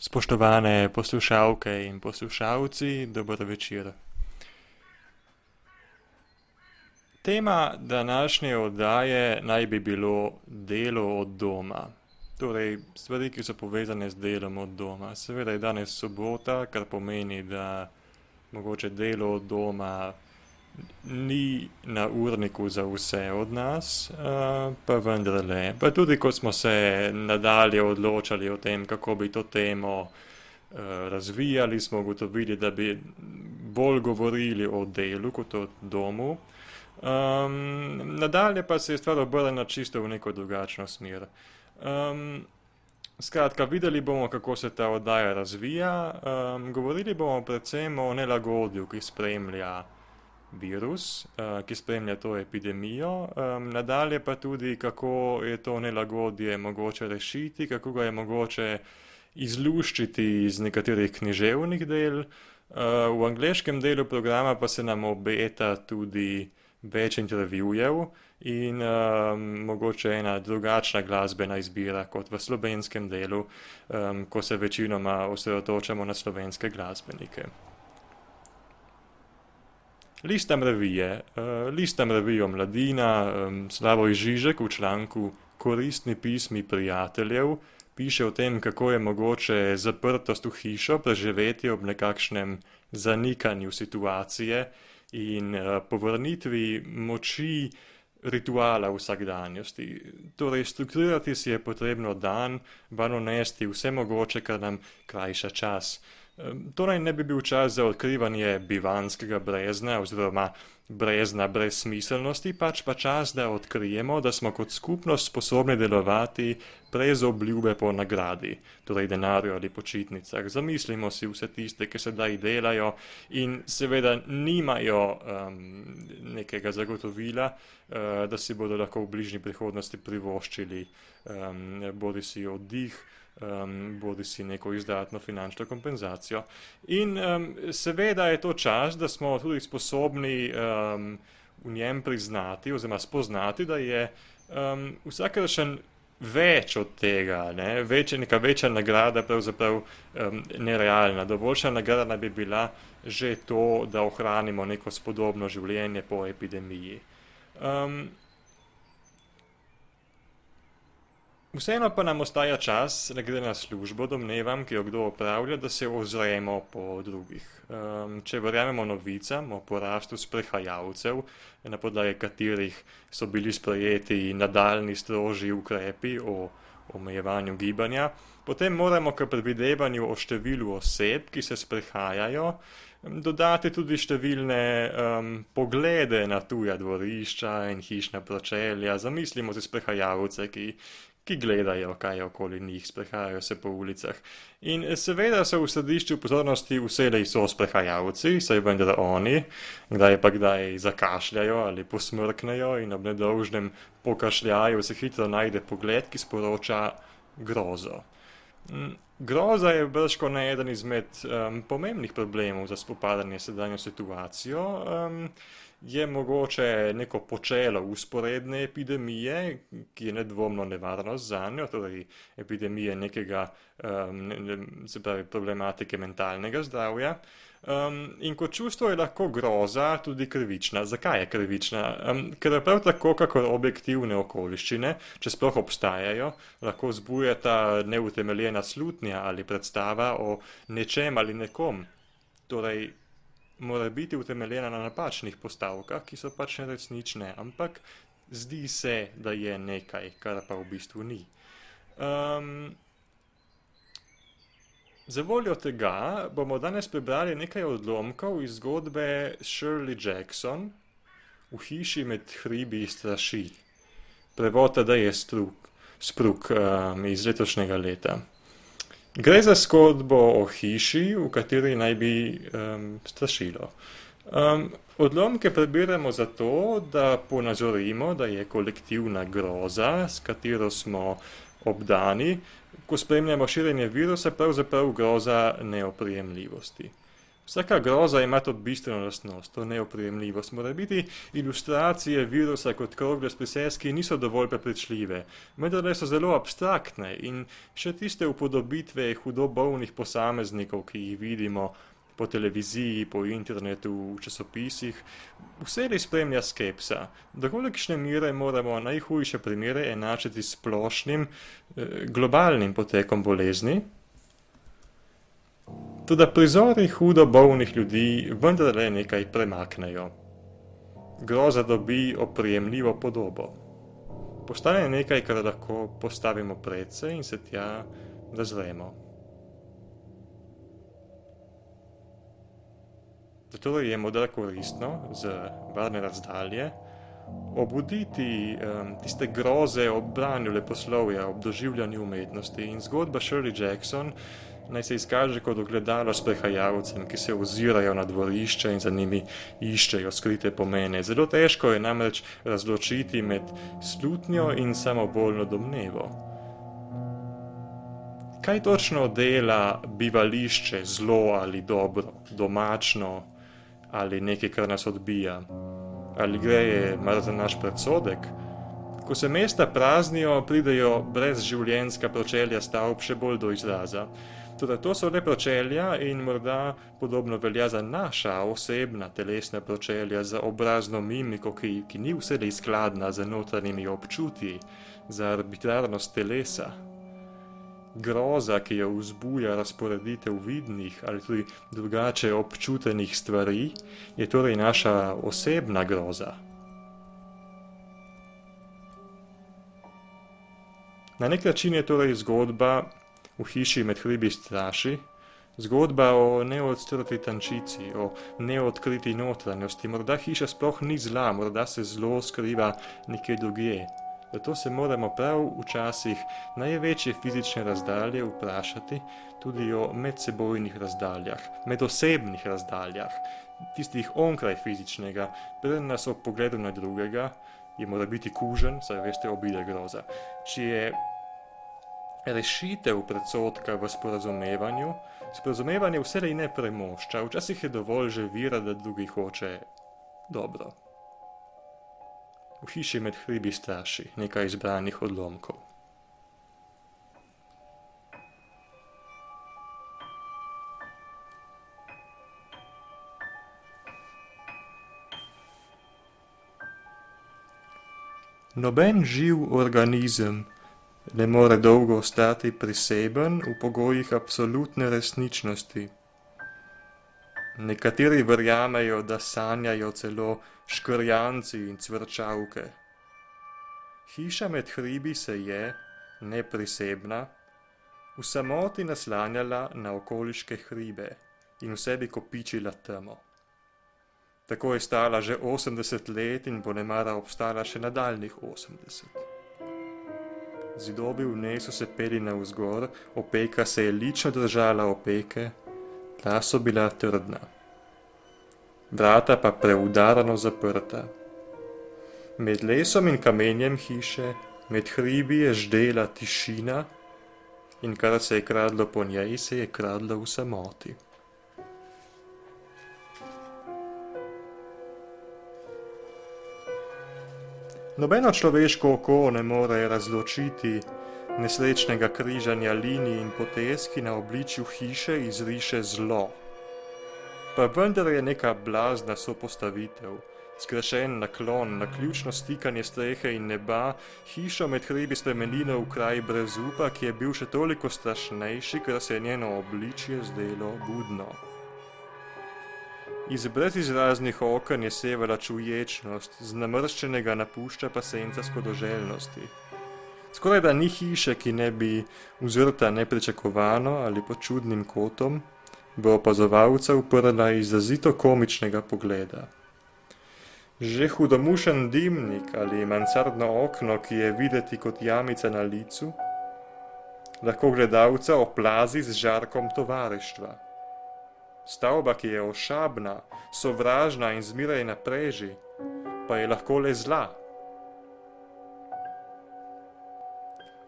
Spoštovane poslušalke in poslušalci, dober večer. Tema današnje oddaje naj bi bilo delo od doma. Torej, stvari, ki so povezane z delom od doma. Seveda je danes sobota, kar pomeni, da mogoče delo od doma ni na urniku za vse od nas, pa vendarle. Pa tudi, ko smo se nadalje odločali o tem, kako bi to temo razvijali, smo ugotovili, da bi bolj govorili o delu kot o domu. nadalje pa se je stvar obrnila čisto v neko drugačno smer. skratka, videli bomo, kako se ta oddaja razvija, govorili bomo predvsem o nelagodju, ki spremlja virus, ki spremlja to epidemijo, nadalje pa tudi, kako je to nelagodje mogoče rešiti, kako ga je mogoče izluščiti iz nekaterih književnih del, v angleškem delu programa pa se nam obeta tudi več intervjujev in, mogoče ena drugačna glasbena izbira kot v slovenskem delu, ko se večinoma osredotočamo na slovenske glasbenike. Listam revije, listam revijo Mladina, Slavoj Žižek v članku Koristni pismi prijateljev piše o tem, kako je mogoče zaprtost v hišo preživeti ob nekakšnem zanikanju situacije in, povrnitvi moči rituala vsakdanjosti. Torej strukturirati si je potrebno dan, vanj vnesti vse mogoče, kar nam krajša čas. To naj ne bi bil čas za odkrivanje bivanjskega brezna oziroma brezna brezsmiselnosti, pač pa čas, da odkrijemo, da smo kot skupnost sposobni delovati brez obljube po nagradi. Torej denarju ali počitnicah. Zamislimo si vse tiste, ki sedaj delajo in seveda nimajo, nekega zagotovila, da si bodo lahko v bližnji prihodnosti privoščili, bodisi oddih, bodisi neko izdatno finančno kompenzacijo. In, seveda je to čas, da smo tudi sposobni, v njem priznati oziroma spoznati, da je, vsakršen več od tega, ne, neka večja nagrada pravzaprav, nerealna. Dovoljšna nagrada bi bila že to, da ohranimo neko spodobno življenje po epidemiji. Vseeno pa nam ostaja čas, ne glede na službo, domnevam, ki jo kdo opravlja, da se ozremo po drugih. če verjamemo novicam o porastu sprehajalcev, na podlagi katerih so bili sprejeti nadaljnji strožji ukrepi o omejevanju gibanja, potem moramo k predvidevanju o številu oseb, ki se sprehajajo, dodati tudi številne, poglede na tuja dvorišča in hišna pročelja. Zamislimo si sprehajalce, ki, ki gledajo, kaj je okoli njih, sprehajajo se po ulicah. In seveda so v središču pozornosti vselej so sprehajalci, saj vendar oni kdaj pa kdaj zakašljajo ali posmrknejo in ob nedolžnem pokašljaju se hitro najde pogled, ki sporoča grozo. groza je bržkone eden izmed, pomembnih problemov za spopadanje s sedanjo situacijo, je mogoče neko počelo vzporedne epidemije, ki je nedvomno nevarnost zanjo, torej epidemije nekega, se pravi problematike mentalnega zdravja. in kot čustvo je lahko groza tudi krivična. Zakaj je krivična? ker prav tako kakor objektivne okoliščine, če sploh obstajajo, lahko zbujata neutemeljena slutnja ali predstava o nečem ali nekom. Torej mora biti utemeljena na napačnih postavkah, ki so pač neresnične, ampak zdi se, da je nekaj, kar pa v bistvu ni. zavoljo tega bomo danes prebrali nekaj odlomkov iz zgodbe Shirley Jackson V hiši med hribi strašil. Prevod Tadeje Spruk, iz letošnjega leta. Gre za zgodbo o hiši, v kateri naj bi, strašilo. odlomke prebiramo zato, da ponazorimo, da je kolektivna groza, s katero smo obdani, ko spremljamo širjenje virusa, pravzaprav groza neoprijemljivosti. Vsaka groza ima to bistveno lastnost, to neoprijemljivost. Mora biti ilustracije virusa kot krogle s priseski niso dovolj prepričljive, vendar so zelo abstraktne in še tiste upodobitve hudo bolnih posameznikov, ki jih vidimo po televiziji, po internetu, v časopisih, vse res spremlja skepsa. Do kolikšne mere moramo najhujše primere enačiti s splošnim, eh, globalnim potekom bolezni, Tudi prizori hudo bolnih ljudi vendarle nekaj premaknejo. Groza dobi oprijemljivo podobo. Postane nekaj, kar lahko postavimo predse in se tja zazremo. Zato je model koristno z varne razdalje obuditi um, tiste groze ob branju leposlovja, ob doživljanju umetnosti. In zgodba Shirley Jackson naj se izkaže kot ogledalo sprehajalcem, ki se ozirajo na dvorišče in za njimi iščejo skrite pomene. Zelo težko je namreč razločiti med slutnjo in samovoljno domnevo. Kaj točno dela bivališče zlo ali dobro, domačno ali nekaj, kar nas odbija? Ali gre mar za naš predsodek? Ko se mesta praznijo, pridejo brezživljenjska pročelja stavb še bolj do izraza. Torej, to so le pročelja in morda podobno velja za naša osebna telesna pročelja, za obrazno mimiko, ki, ki ni vse skladna z notranjimi občutji, za arbitrarnost telesa. Groza, ki jo vzbuja razporeditev vidnih ali tudi drugače občutenih stvari, je torej naša osebna groza. Na nek način je torej zgodba v hiši med hribi straši, zgodba o neodstrti tančici, o neodkriti notranjosti, morda hiša sploh ni zla, morda se zlo skriva nekje drugje. Zato se moramo prav včasih največje fizične razdalje vprašati tudi o medsebojnih razdaljah, medosebnih razdaljah, tistih onkraj fizičnega, preden nas ob pogledu na drugega je mora biti kužen, saj veste, obide groza. Če je rešitev predsotka v sporazumevanju, sporazumevanje vselej ne premošča, včasih je dovolj že vira, da drugi hoče dobro. V hiši med hribi straši nekaj izbranih odlomkov. Noben živ organizem ne more dolgo ostati priseben v pogojih absolutne resničnosti. Nekateri verjamejo, da sanjajo celo škrjanci in cvrčavke. Hiša med hribi se je, neprisebna, v samoti naslanjala na okoliške hribe in v sebi kopičila temo. Tako je stala že 80 let in bo nemara obstala še nadaljnih 80 zidovi v njej so se peli na vzgor, opeka se je lično držala opeke, ta so bila trdna. Vrata pa preudarano zaprta. Med lesom in kamenjem hiše, med hribi je ždela tišina in kar se je kradlo po njej, se je kradlo v samoti. Nobeno človeško oko ne more razločiti nesrečnega križanja linij in potez, ki na obličju hiše izriše zlo. Pa vendar je neka blazna sopostavitev, skrešen naklon, na ključno stikanje strehe in neba, hišo med hribi spremenilo v kraj brez upa, ki je bil še toliko strašnejši, ker se je njeno obličje zdelo budno. Iz brezizraznih oken je sevala čuječnost, z namrščenega napušča pa senca skodoželjnosti. Skoraj da ni hiše, ki ne bi uzrta nepričakovano ali pod čudnim kotom, v opazovalca uprla izrazito komičnega pogleda. Že hudomušen dimnik ali mansardno okno, ki je videti kot jamica na licu, lahko gledalca oplazi z žarkom tovarištva. Stavba, ki je ošabna, sovražna in zmeraj na preži, pa je lahko le zla.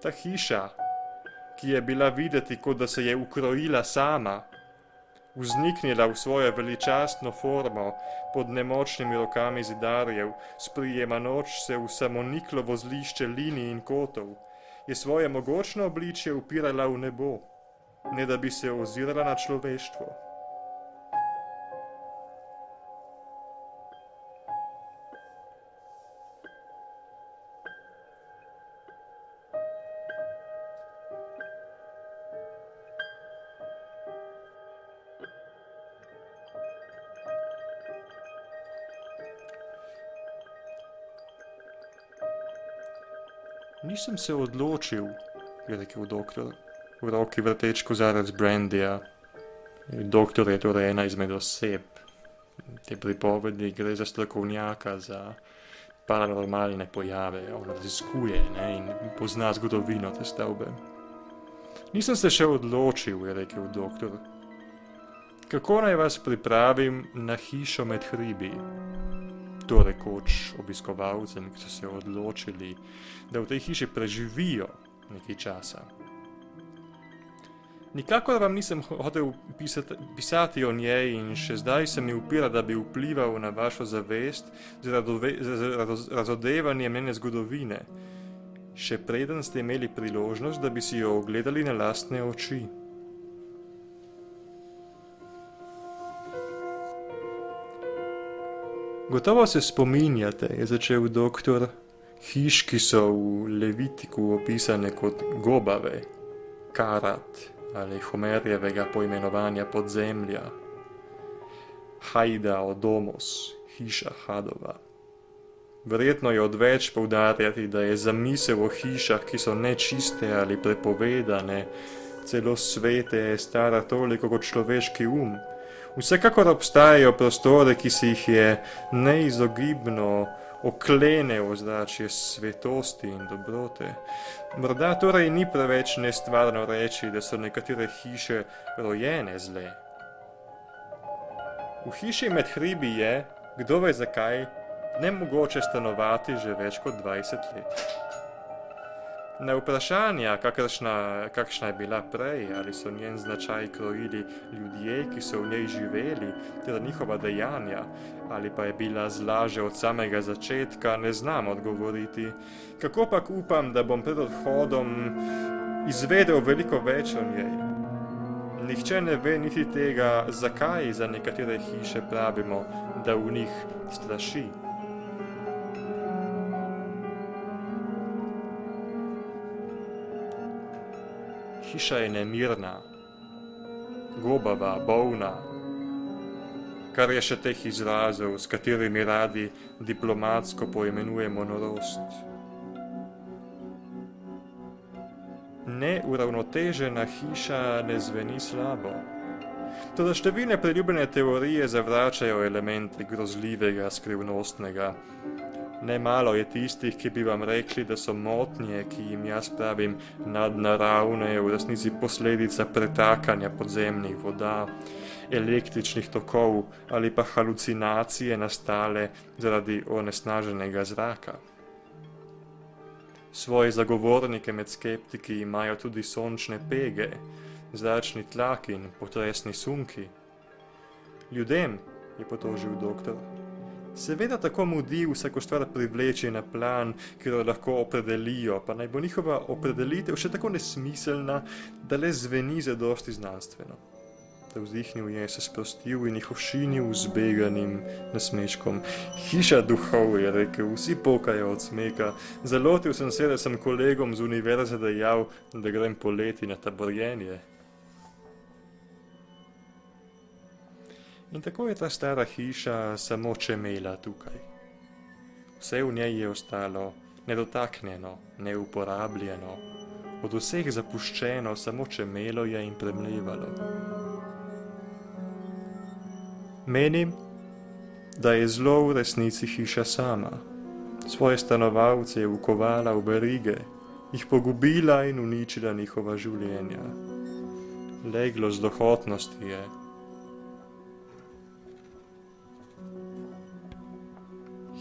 Ta hiša, ki je bila videti, kot da se je ukrojila sama, vzniknila v svojo veličastno formo pod nemočnimi rokami zidarjev, sprijema noč se v samoniklo vozlišče linij in kotov, je svoje mogočno obličje upirala v nebo, ne da bi se ozirala na človeštvo. Nisem se odločil, je rekel doktor, v roki vrteč kozarec brandija. Doktor je torej ena izmed oseb. Te pripovedi gre za strokovnjaka, za paranormalne pojave, on raziskuje ne, in pozna zgodovino te stavbe. Nisem se še odločil, je rekel doktor. Kako naj vas pripravim na hišo med hribi? To rekoč obiskovalcem, ki so se odločili, da v tej hiši preživijo nekaj časa. Nikakor vam nisem hotel pisati, pisati o njej in še zdaj se mi upira, da bi vplival na vašo zavest z, radove, z razodevanjem njene zgodovine, še preden ste imeli priložnost, da bi si jo ogledali na lastne oči. Gotovo se spominjate, je začel doktor, hiš, ki so v Levitiku opisane kot gobave, karat ali Homerjevega poimenovanja podzemlja, hajda odomos, hiša Hadova. Verjetno je odveč poudarjati, da je zamisel o hišah, ki so nečiste ali prepovedane, celo svete, stara toliko kot človeški um. Vsekakor obstajajo prostore, ki se jih je neizogibno oklene ozračje svetosti in dobrote. Morda torej ni preveč nestvarno reči, da so nekatere hiše rojene zle. V hiši med hribi je, kdo ve zakaj, nemogoče stanovati že več kot 20 let. Na vprašanja, kakršna, kakšna je bila prej, ali so njen značaj krojili ljudje, ki so v njej živeli, ter njihova dejanja, ali pa je bila zla že od samega začetka, ne znam odgovoriti. Kako pa upam, da bom pred odhodom izvedel veliko več o njej? Nihče ne ve niti tega, zakaj za nekatere hiše pravimo, da v njih straši. Hiša je nemirna, gobava, bolna, kar je še teh izrazov, s katerimi radi diplomatsko poimenujemo norost. Neuravnotežena hiša ne zveni slabo. Toda številne priljubljene teorije zavračajo elementi grozljivega, skrivnostnega, Nemalo je tistih, ki bi vam rekli, da so motnje, ki jim jaz pravim nadnaravne, v resnici posledica pretakanja podzemnih voda, električnih tokov ali pa halucinacije nastale zaradi onesnaženega zraka. Svoje zagovornike med skeptiki imajo tudi sončne pege, zračni tlak in potresni sunki. Ljudem, je potožil doktor, Seveda tako mudi vsako stvar privleči na plan, ker jo lahko opredelijo, pa naj bo njihova opredelitev še tako nesmiselna, da le zveni za dosti znanstveno. Da vzdihnil je se sprostil in jih ošinil z beganim nasmeškom. Hiša duhov, je rekel, vsi pokajo od smeka. Zalotil sem se, da sem kolegom z univerze dejal, da grem poleti na taborjenje. In tako je ta stara hiša samo čemela tukaj. Vse v njej je ostalo nedotaknjeno, neuporabljeno, od vseh zapuščeno, samo čemelo je in premlevalo. Menim, da je zlo v resnici hiša sama. Svoje stanovalce je ukovala v berige, jih pogubila in uničila njihova življenja. Leglo z dohotnosti je,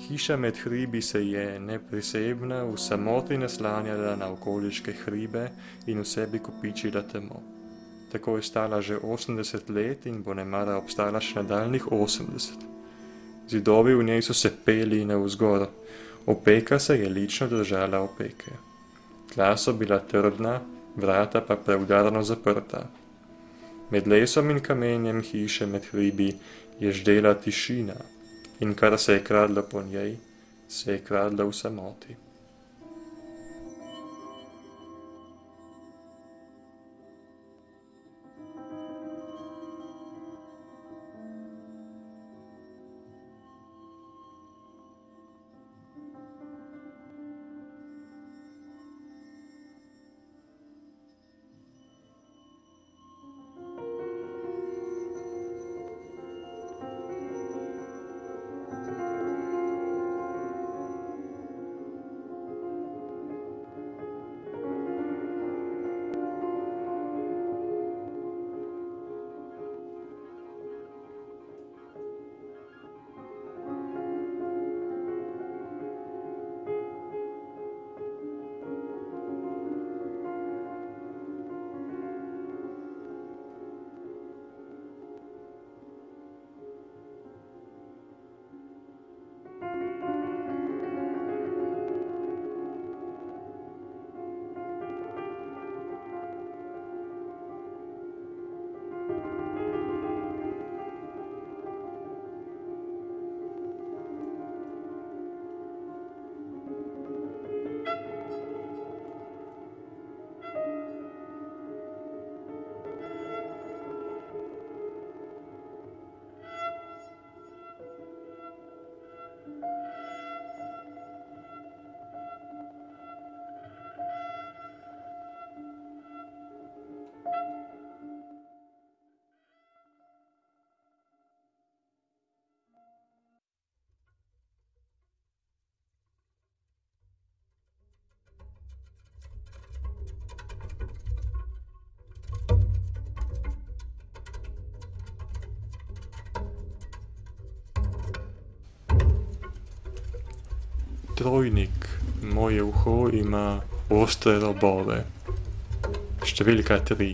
hiša med hribi se je neprisebna v samoti naslanjala na okoliške hribe in v sebi kopičila temo. Tako je stala že 80 let in bo nemara obstala še nadaljnih 80. Zidovi v njej so se peli navzgor, opeka se je lično držala opeke. Tla so bila trdna, vrata pa preudarno zaprta. Med lesom in kamenjem hiše med hribi je ždela tišina in kara sekra la punyai, sekra la usamoti. Trojnik, moje uho ima ostre robove. Številka tri.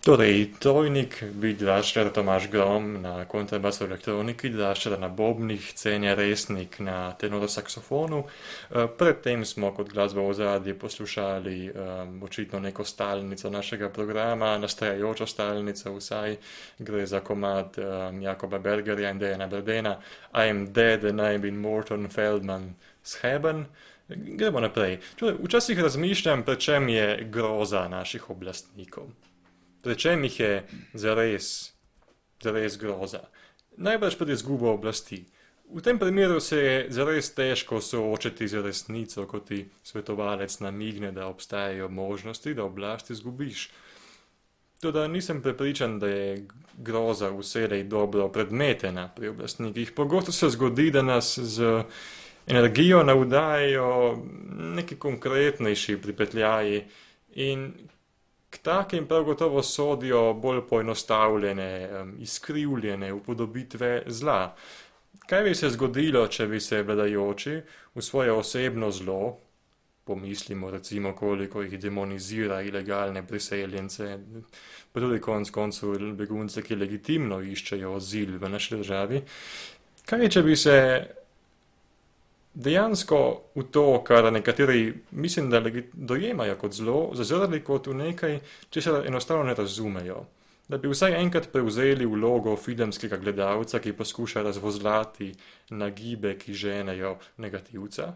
Torej, trojnik vydrašča Tomáš Grom na kontrabasu elektroniki, drašča na bobnih, Cenja Resnik na tenorosaksofonu. Eh, predtem smo kot glasbo v zadnji poslušali um, očitno neko stalnico našega programa, nastajajočo stalnico vsaj, gre za komad um, Jakoba Bergerja in Dejana Berdena, I am dead and I've been Morton Feldman Scheben. Gremo naprej. Torej, včasih razmišljam, pred čem je groza naših oblastnikov pri čem jih je zares, zares groza. Najbrž pred izgubo oblasti. V tem primeru se je zares težko soočiti z resnico, ko ti svetovalec namigne, da obstajajo možnosti, da oblast izgubiš. Tudi nisem prepričan, da je groza vselej dobro predmetena pri oblastnikih. Pogosto se zgodi, da nas z energijo navdajajo neki konkretnejši pripetljaji in K takim prav gotovo sodijo bolj poenostavljene, izkrivljene upodobitve zla. Kaj bi se zgodilo, če bi se vladajoči v svoje osebno zlo, pomislimo recimo, koliko jih demonizira ilegalne priseljence, pa tudi konc koncu begunce, ki legitimno iščejo azil v naši državi, kaj če bi se dejansko v to, kar nekateri mislim, da dojemajo kot zlo, zazrli kot v nekaj, če se enostavno ne razumejo. Da bi vsaj enkrat prevzeli vlogo filmskega gledalca, ki poskuša razvozlati nagibe, ki ženejo negativca.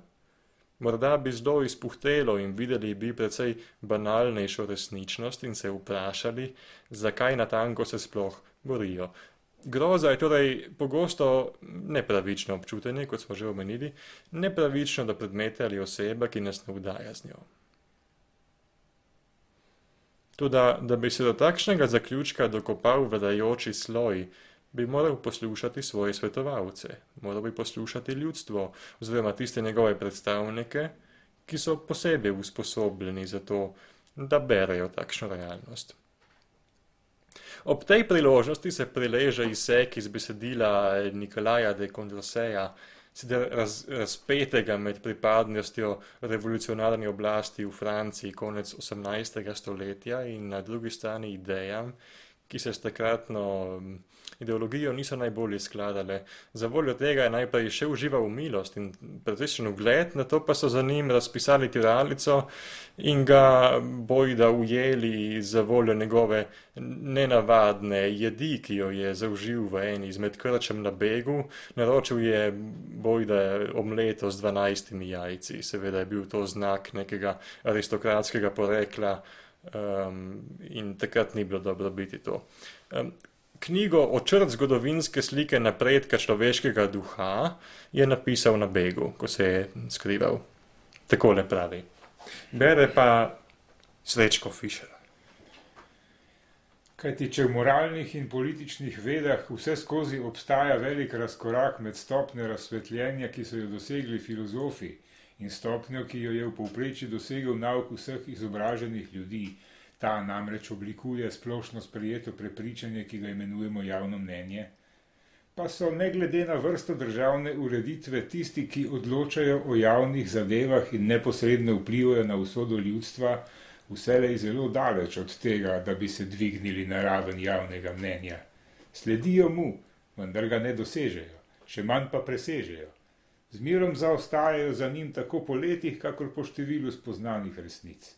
Morda bi zelo izpuhtelo in videli bi precej banalnejšo resničnost in se vprašali, zakaj natanko se sploh borijo. Groza je torej pogosto nepravično občutenje, kot smo že omenili, nepravično do predmeta ali osebe, ki nas navdaja z njo. Tudi, da bi se do takšnega zaključka dokopal vladajoči sloj, bi moral poslušati svoje svetovalce, moral bi poslušati ljudstvo, oziroma tiste njegove predstavnike, ki so posebej usposobljeni za to, da berejo takšno realnost. Ob tej priložnosti se prileže izsek iz besedila Nikolaja de Condorceja, sicer raz, razpetega med pripadnostjo revolucionarni oblasti v Franciji konec 18. stoletja in na drugi strani idejam, ki se s takratno ideologijo niso najbolje skladale. Za voljo tega je najprej še užival milost in precejšen ugled, na to pa so za njim razpisali tiralico in ga bojda ujeli za voljo njegove nenavadne jedi, ki jo je zaužil v eni izmed krčem na begu. Naročil je bojda omleto z dvanajstimi jajci, seveda je bil to znak nekega aristokratskega porekla um, in takrat ni bilo dobro biti to. Um, knjigo o črt zgodovinske slike napredka človeškega duha je napisal na begu, ko se je skrival. Takole pravi. Bere pa Srečko Fišer. Kajti, če v moralnih in političnih vedah vse skozi obstaja velik razkorak med stopnjo razsvetljenja, ki so jo dosegli filozofi, in stopnjo, ki jo je v povprečju dosegel nauk vseh izobraženih ljudi, Ta namreč oblikuje splošno sprejeto prepričanje, ki ga imenujemo javno mnenje. Pa so ne glede na vrsto državne ureditve tisti, ki odločajo o javnih zadevah in neposredno vplivajo na usodo ljudstva, vselej zelo daleč od tega, da bi se dvignili na raven javnega mnenja. Sledijo mu, vendar ga ne dosežejo, še manj pa presežejo. Zmerom zaostajajo za njim tako po letih, kakor po številu spoznanih resnic.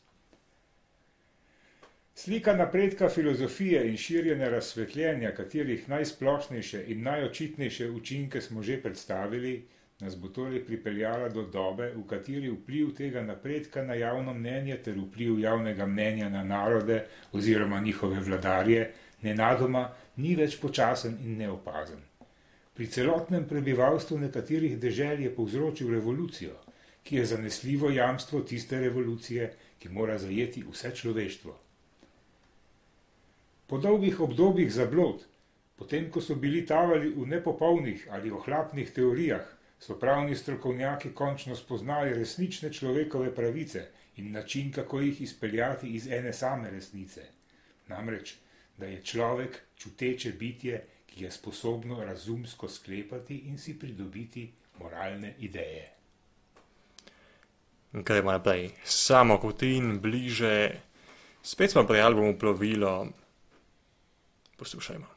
Slika napredka filozofije in širjenja razsvetljenja, katerih najsplošnejše in najočitnejše učinke smo že predstavili, nas bo torej pripeljala do dobe, v kateri vpliv tega napredka na javno mnenje ter vpliv javnega mnenja na narode oziroma njihove vladarje nenadoma ni več počasen in neopazen. Pri celotnem prebivalstvu nekaterih dežel je povzročil revolucijo, ki je zanesljivo jamstvo tiste revolucije, ki mora zajeti vse človeštvo. Po dolgih obdobjih zablod, potem ko so bili tavali v nepopolnih ali ohlapnih teorijah, so pravni strokovnjaki končno spoznali resnične človekove pravice in način, kako jih izpeljati iz ene same resnice. Namreč, da je človek čuteče bitje, ki je sposobno razumsko sklepati in si pridobiti moralne ideje. Gremo naprej. Samo kotin, bliže. Spet smo pri albumu plovilo. Posłuchajmy.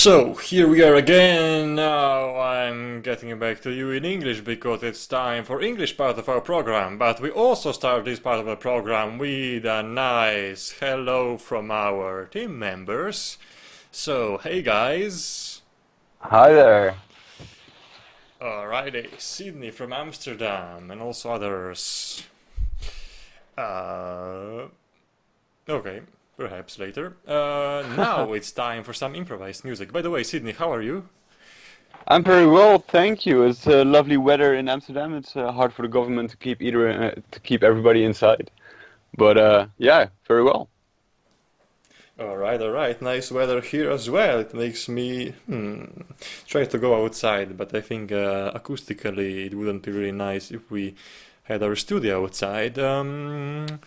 So, here we are again. Now I'm getting back to you in English because it's time for English part of our program. But we also start this part of the program with a nice hello from our team members. So, hey guys. Hi there. Alrighty, Sydney from Amsterdam and also others. Uh, okay, perhaps later. Uh, now it's time for some improvised music. By the way, Sydney, how are you? I'm very well, thank you. It's uh, lovely weather in Amsterdam. It's uh, hard for the government to keep either uh, to keep everybody inside, but uh, yeah, very well. Alright, alright, nice weather here as well. It makes me hmm, try to go outside, but I think uh, acoustically it wouldn't be really nice if we our studio outside. Um,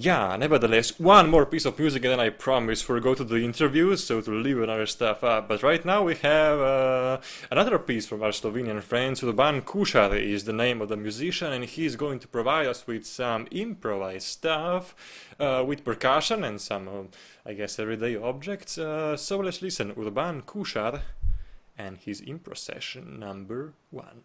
yeah, nevertheless, one more piece of music and then I promise we'll go to the interviews, so to leave another stuff up. But right now we have uh, another piece from our Slovenian friends. Urban Kušar is the name of the musician, and he's going to provide us with some improvised stuff uh, with percussion and some, uh, I guess, everyday objects. Uh, so let's listen. Urban Kušar and his impro session number one.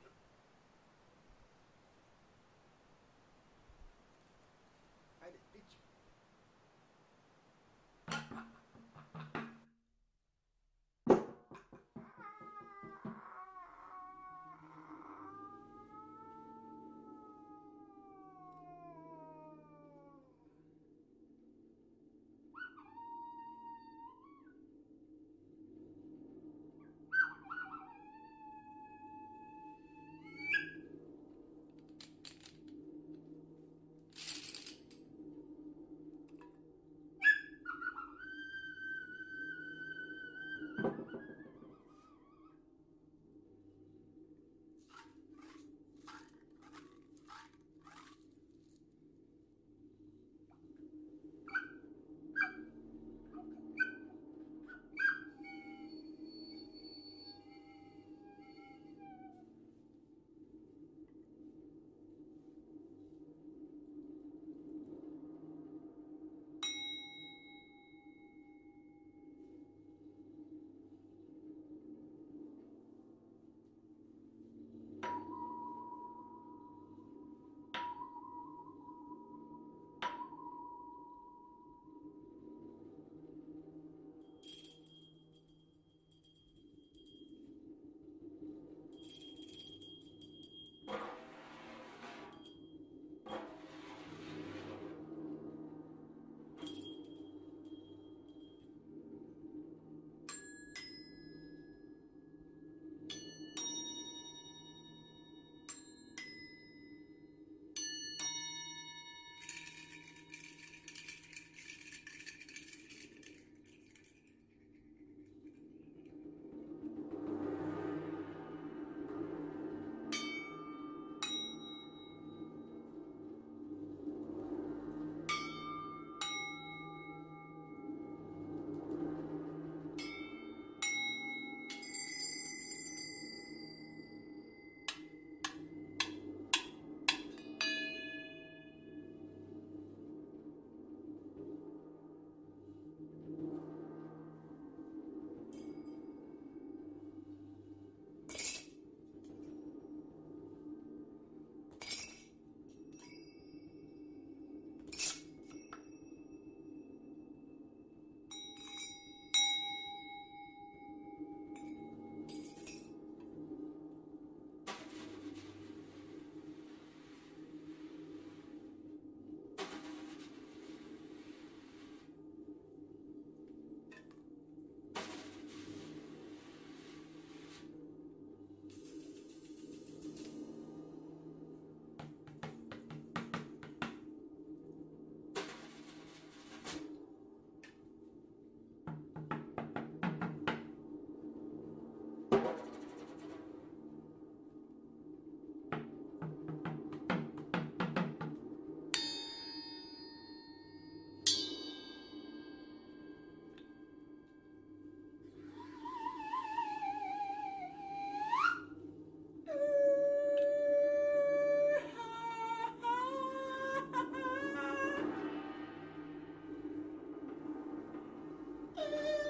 Thank you.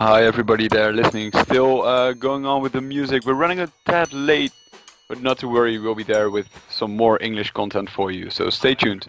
Hi, everybody there listening. Still uh, going on with the music. We're running a tad late, but not to worry, we'll be there with some more English content for you. So stay tuned.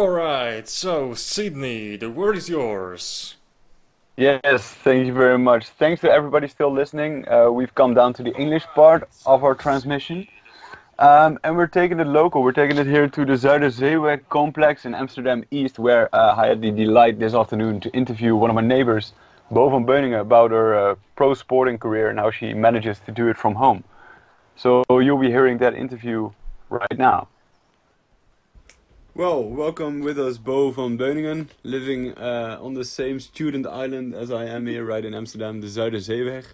Alright, so Sydney, the word is yours. Yes, thank you very much. Thanks to everybody still listening. Uh, we've come down to the English part of our transmission. Um, and we're taking it local. We're taking it here to the Zuiderzeeweg complex in Amsterdam East, where uh, I had the delight this afternoon to interview one of my neighbors, Bo van Beuningen, about her uh, pro sporting career and how she manages to do it from home. So you'll be hearing that interview right now. Well, welcome with us, Bo van Beuningen, living uh, on the same student island as I am here, right in Amsterdam, the Zuiderzeeweg.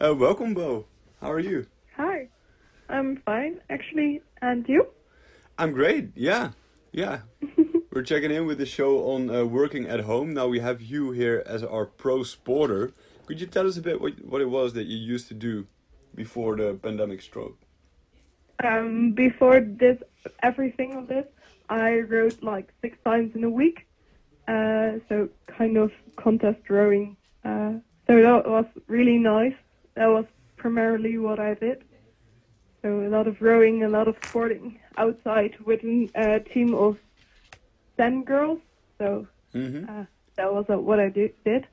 Uh, welcome, Bo. How are you? Hi, I'm fine, actually. And you? I'm great. Yeah, yeah. We're checking in with the show on uh, working at home. Now we have you here as our pro sporter. Could you tell us a bit what, what it was that you used to do before the pandemic struck? Um, before this, everything of this, I rode like six times in a week. Uh, so kind of contest rowing. Uh, so that was really nice. That was primarily what I did. So a lot of rowing, a lot of sporting outside with a team of ten girls. So Mm-hmm. uh, that was uh, what I do, did.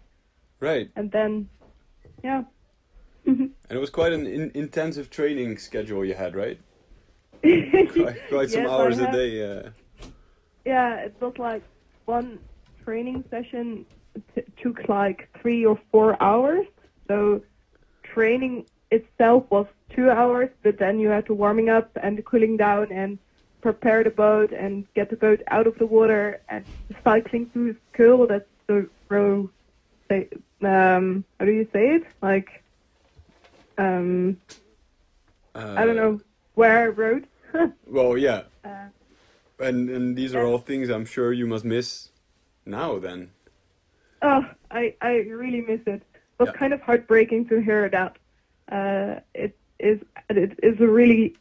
Right. And then, yeah. And it was quite an in- intensive training schedule you had, right? Quite, quite some Yes, I hours a day. Uh, Yeah, it was like one training session t- took like three or four hours. So training itself was two hours, but then you had to warming up and cooling down and prepare the boat and get the boat out of the water and cycling through Keul. That's the row. Um, how do you say it? Like, um, uh, I don't know where I rode. Well, yeah. uh, And and these are all things I'm sure you must miss now. Then. Oh, I, I really miss it. It was Yeah. kind of heartbreaking to hear that. Uh, it is it is a really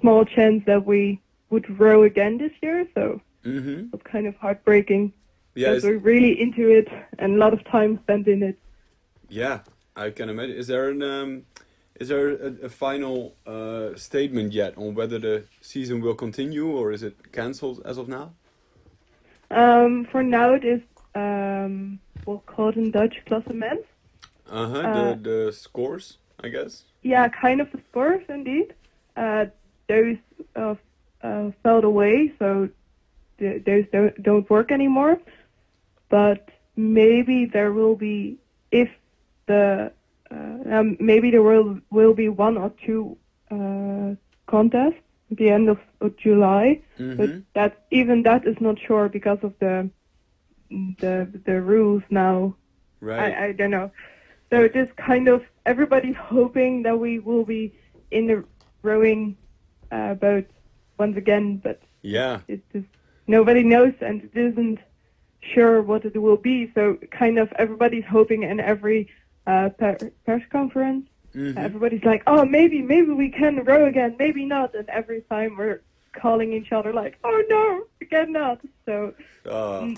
small chance that we would row again this year, so Mm-hmm. it was kind of heartbreaking. Yeah. because we're really into it and a lot of time spent in it. yeah. I can imagine. Is there an um, is there a, a final uh, statement yet on whether the season will continue or is it cancelled as of now? Um, for now, it is um, we'll call it in Dutch klassement. Uh-huh. Uh, the the scores, I guess. Yeah, kind of the scores indeed. Uh, those uh, uh, fell away, so th- those don't, don't work anymore. But maybe there will be, if the uh, um, maybe there will will be one or two uh, contests at the end of, of July. Mm-hmm. But that even that is not sure because of the the the rules now Right. I, I don't know. So it is kind of everybody's hoping that we will be in the rowing uh, boat once again, but yeah. it is nobody knows and it isn't sure what it will be. So kind of everybody's hoping and every uh, per- press conference. Mhm. Everybody's like, oh, maybe, maybe we can row again, maybe not. And every time we're calling each other like, oh no, again not. So Uh,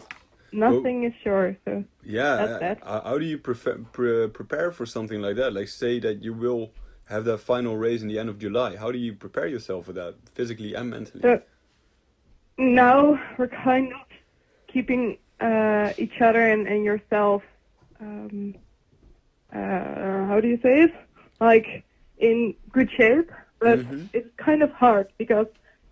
nothing is sure. So yeah. Uh, that. How how do you prefer, pre- prepare for something like that? Like, say that you will have that final race in the end of July. How do you prepare yourself for that, physically and mentally? So now we're kind of keeping uh, each other and, and yourself. Um, uh, how do you say it? Like in good shape, but Mhm. it's kind of hard because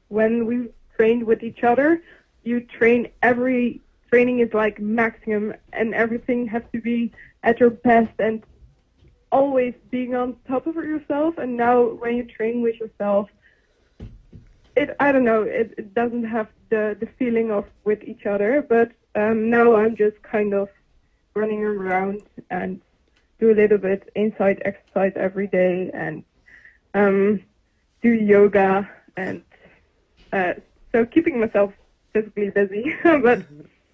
when we train with each other, you train every training is like maximum, and everything has to be at your best and always being on top of yourself. And now when you train with yourself, it I don't know it, it doesn't have the the feeling of with each other but um now I'm just kind of running around and do a little bit inside exercise every day and um do yoga and uh so keeping myself physically busy but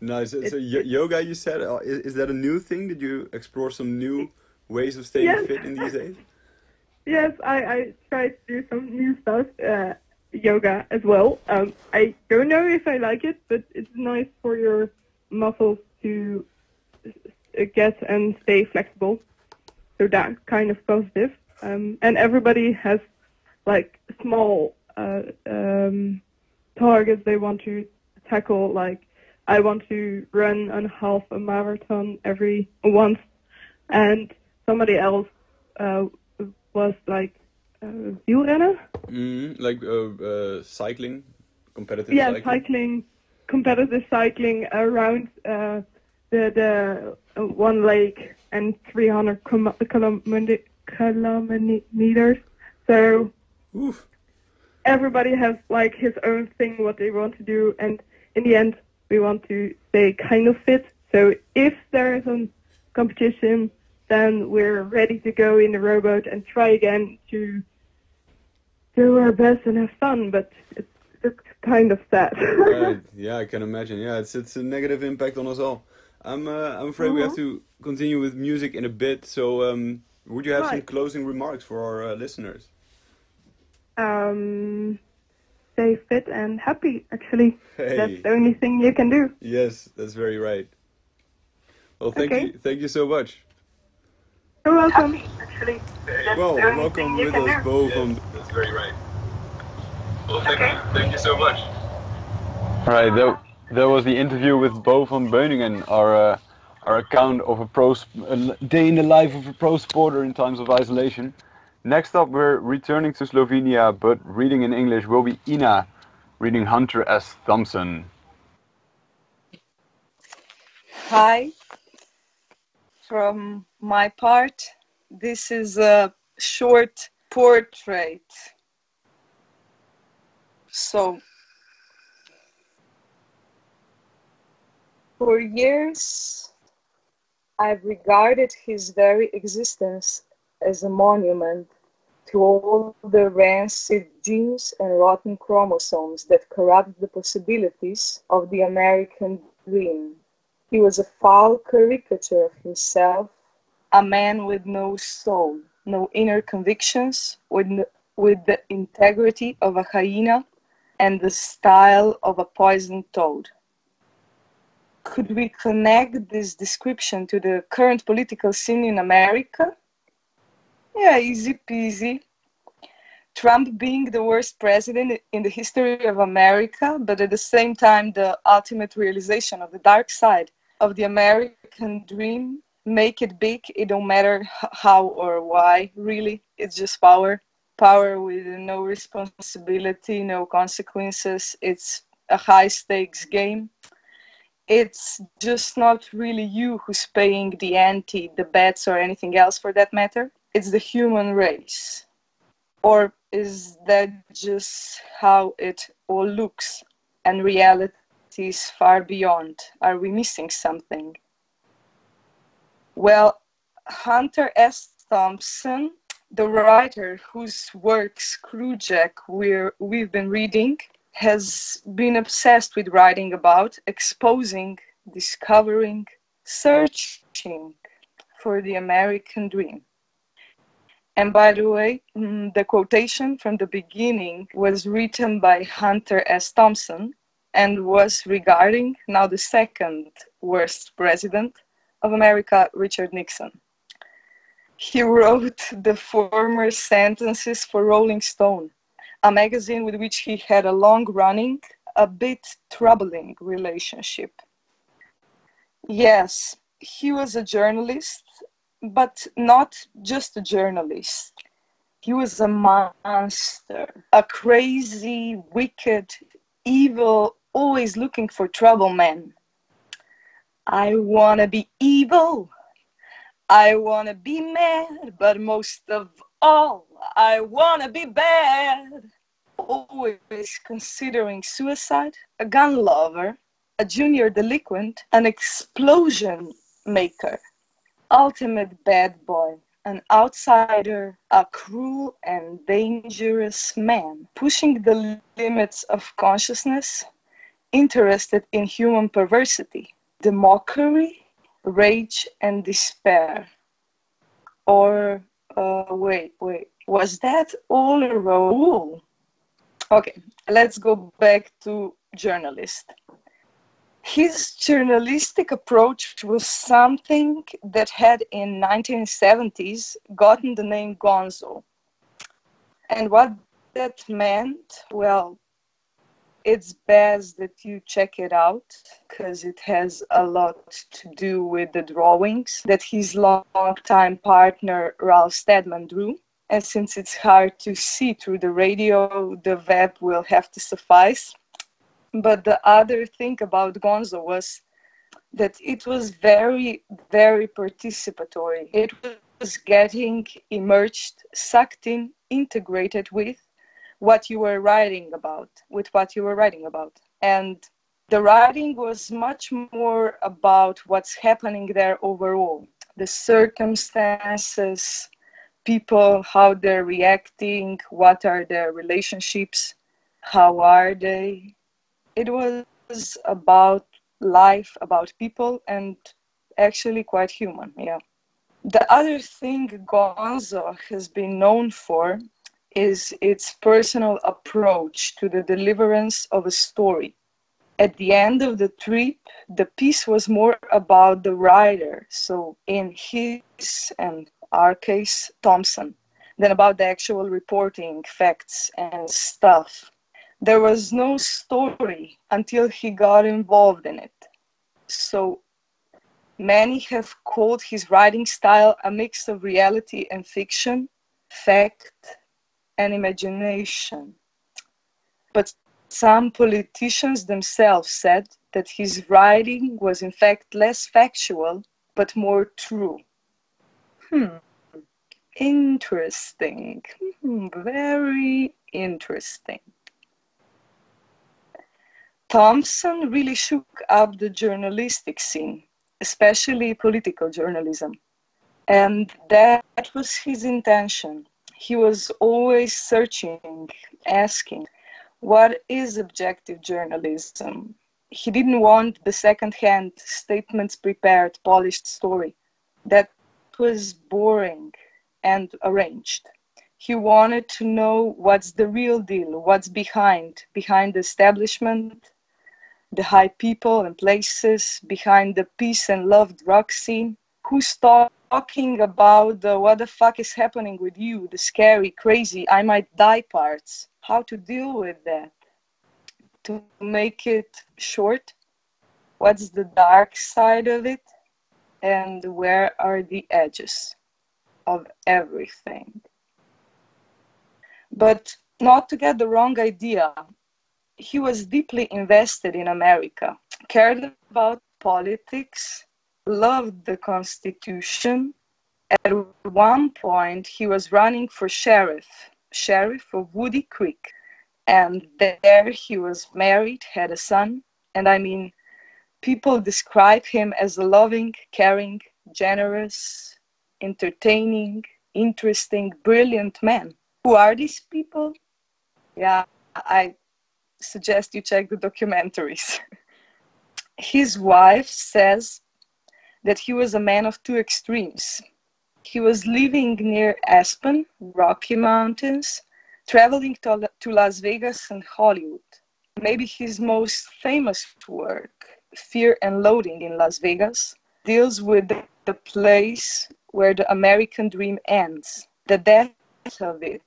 Nice. So, so yoga, you said, uh, is, is that a new thing? Did you explore some new ways of staying Yes. fit in these days? yes I I try to do some new stuff uh yoga as well um I don't know if I like it but it's nice for your muscles to uh, get and stay flexible. So that kind of positive. Um, and everybody has like small uh, um, targets they want to tackle like I want to run on half a marathon every once, and somebody else uh, was like uh, wielrennen. Mm, like uh, uh, cycling, competitive Yeah, cycling. cycling, competitive cycling around uh, the the uh, one lake and 300 kilometers. So Oof. everybody has like his own thing what they want to do, and in the end, we want to stay kind of fit. So if there is a competition, then we're ready to go in the rowboat and try again to do our best and have fun. But it's, it's kind of sad. right. Yeah, I can imagine. Yeah, it's it's a negative impact on us all. I'm uh, I'm afraid we have to continue with music in a bit. So, um, would you have some closing remarks for our uh, listeners? um, stay fit and happy. Actually, Hey. that's the only thing you can do. Yes, that's very right. Well, thank Okay. you, thank you so much. You're welcome. Actually, that's Well, welcome with can us do. both on. That's very right. Well, thank you, thank you so much. Right, that, that was the interview with Bo van Beuningen, our uh, our account of a pro a day in the life of a pro sporter in times of isolation. Next up, we're returning to Slovenia, but reading in English will be Ina, reading Hunter S. Thompson. Hi. From my part, this is a short portrait. So, for years, I've regarded his very existence as a monument to all the rancid genes and rotten chromosomes that corrupt the possibilities of the American dream. He was a foul caricature of himself, a man with no soul, no inner convictions, with, n- with the integrity of a hyena and the style of a poisoned toad. Could we connect this description to the current political scene in America? Yeah, easy peasy. Trump being the worst president in the history of America, but at the same time, the ultimate realization of the dark side of the American dream. Make it big, it don't matter how or why, really, it's just power. Power with no responsibility, no consequences. It's a high stakes game. It's just not really you who's paying the ante, the bets, or anything else for that matter. It's the human race. Or is that just how it all looks and reality is far beyond? Are we missing something? Well, Hunter S. Thompson, the writer whose work Screwjack we're, we've been reading, has been obsessed with writing about, exposing, discovering, searching for the American dream. And by the way, mm, the quotation from the beginning was written by Hunter S. Thompson and was regarding now the second worst president of America, Richard Nixon. He wrote the former sentences for Rolling Stone, a magazine with which he had a long running, a bit troubling relationship. Yes, he was a journalist, but not just a journalist. He was a monster, a crazy, wicked, evil, always looking for trouble man. I wanna be evil. I wanna be mad, but most of all, I wanna be bad. Always considering suicide, a gun lover, a junior delinquent, an explosion maker, ultimate bad boy, an outsider, a cruel and dangerous man, pushing the limits of consciousness, interested in human perversity, the mockery, rage, and despair. Or, uh, wait, wait, was that all a role? Okay, let's go back to journalist. His journalistic approach was something that had in 1970s gotten the name Gonzo. And what that meant, well, it's best that you check it out because it has a lot to do with the drawings that his longtime partner Ralph Steadman drew. And since it's hard to see through the radio, the web will have to suffice. But the other thing about Gonzo was that it was very, very participatory. It was getting immersed, sucked in, integrated with what you were writing about, with what you were writing about. And the writing was much more about what's happening there overall the circumstances, people, how they're reacting, what are their relationships, how are they. It was about life, about people, and actually quite human, yeah. The other thing Gonzo has been known for is its personal approach to the deliverance of a story. At the end of the trip, the piece was more about the writer, so in his and our case, Thompson, than about the actual reporting, facts, and stuff. There was no story until he got involved in it. So many have called his writing style a mix of reality and fiction, fact and imagination. But some politicians themselves said that his writing was in fact less factual but more true. Hmm, interesting. Hmm, very interesting. Thompson really shook up the journalistic scene, especially political journalism. And that was his intention he was always searching, asking, what is objective journalism? He didn't want the second-hand statements prepared, polished story. That was boring and arranged. He wanted to know what's the real deal, what's behind, behind the establishment, the high people and places, behind the peace and love drug scene, who's talking about the what the fuck is happening with you, the scary, crazy, I might die parts, how to deal with that. To make it short, what's the dark side of it, and where are the edges of everything. But not to get the wrong idea, he was deeply invested in America, cared about politics, loved the Constitution. At one point, he was running for sheriff, sheriff of Woody Creek. And there he was married, had a son. And I mean, people describe him as a loving, caring, generous, entertaining, interesting, brilliant man. Who are these people? Yeah, I suggest you check the documentaries. His wife says that he was a man of two extremes. He was living near Aspen, Rocky Mountains, traveling to, to Las Vegas and Hollywood. Maybe his most famous work, Fear and Loathing in Las Vegas, deals with the place where the American dream ends, the death of it,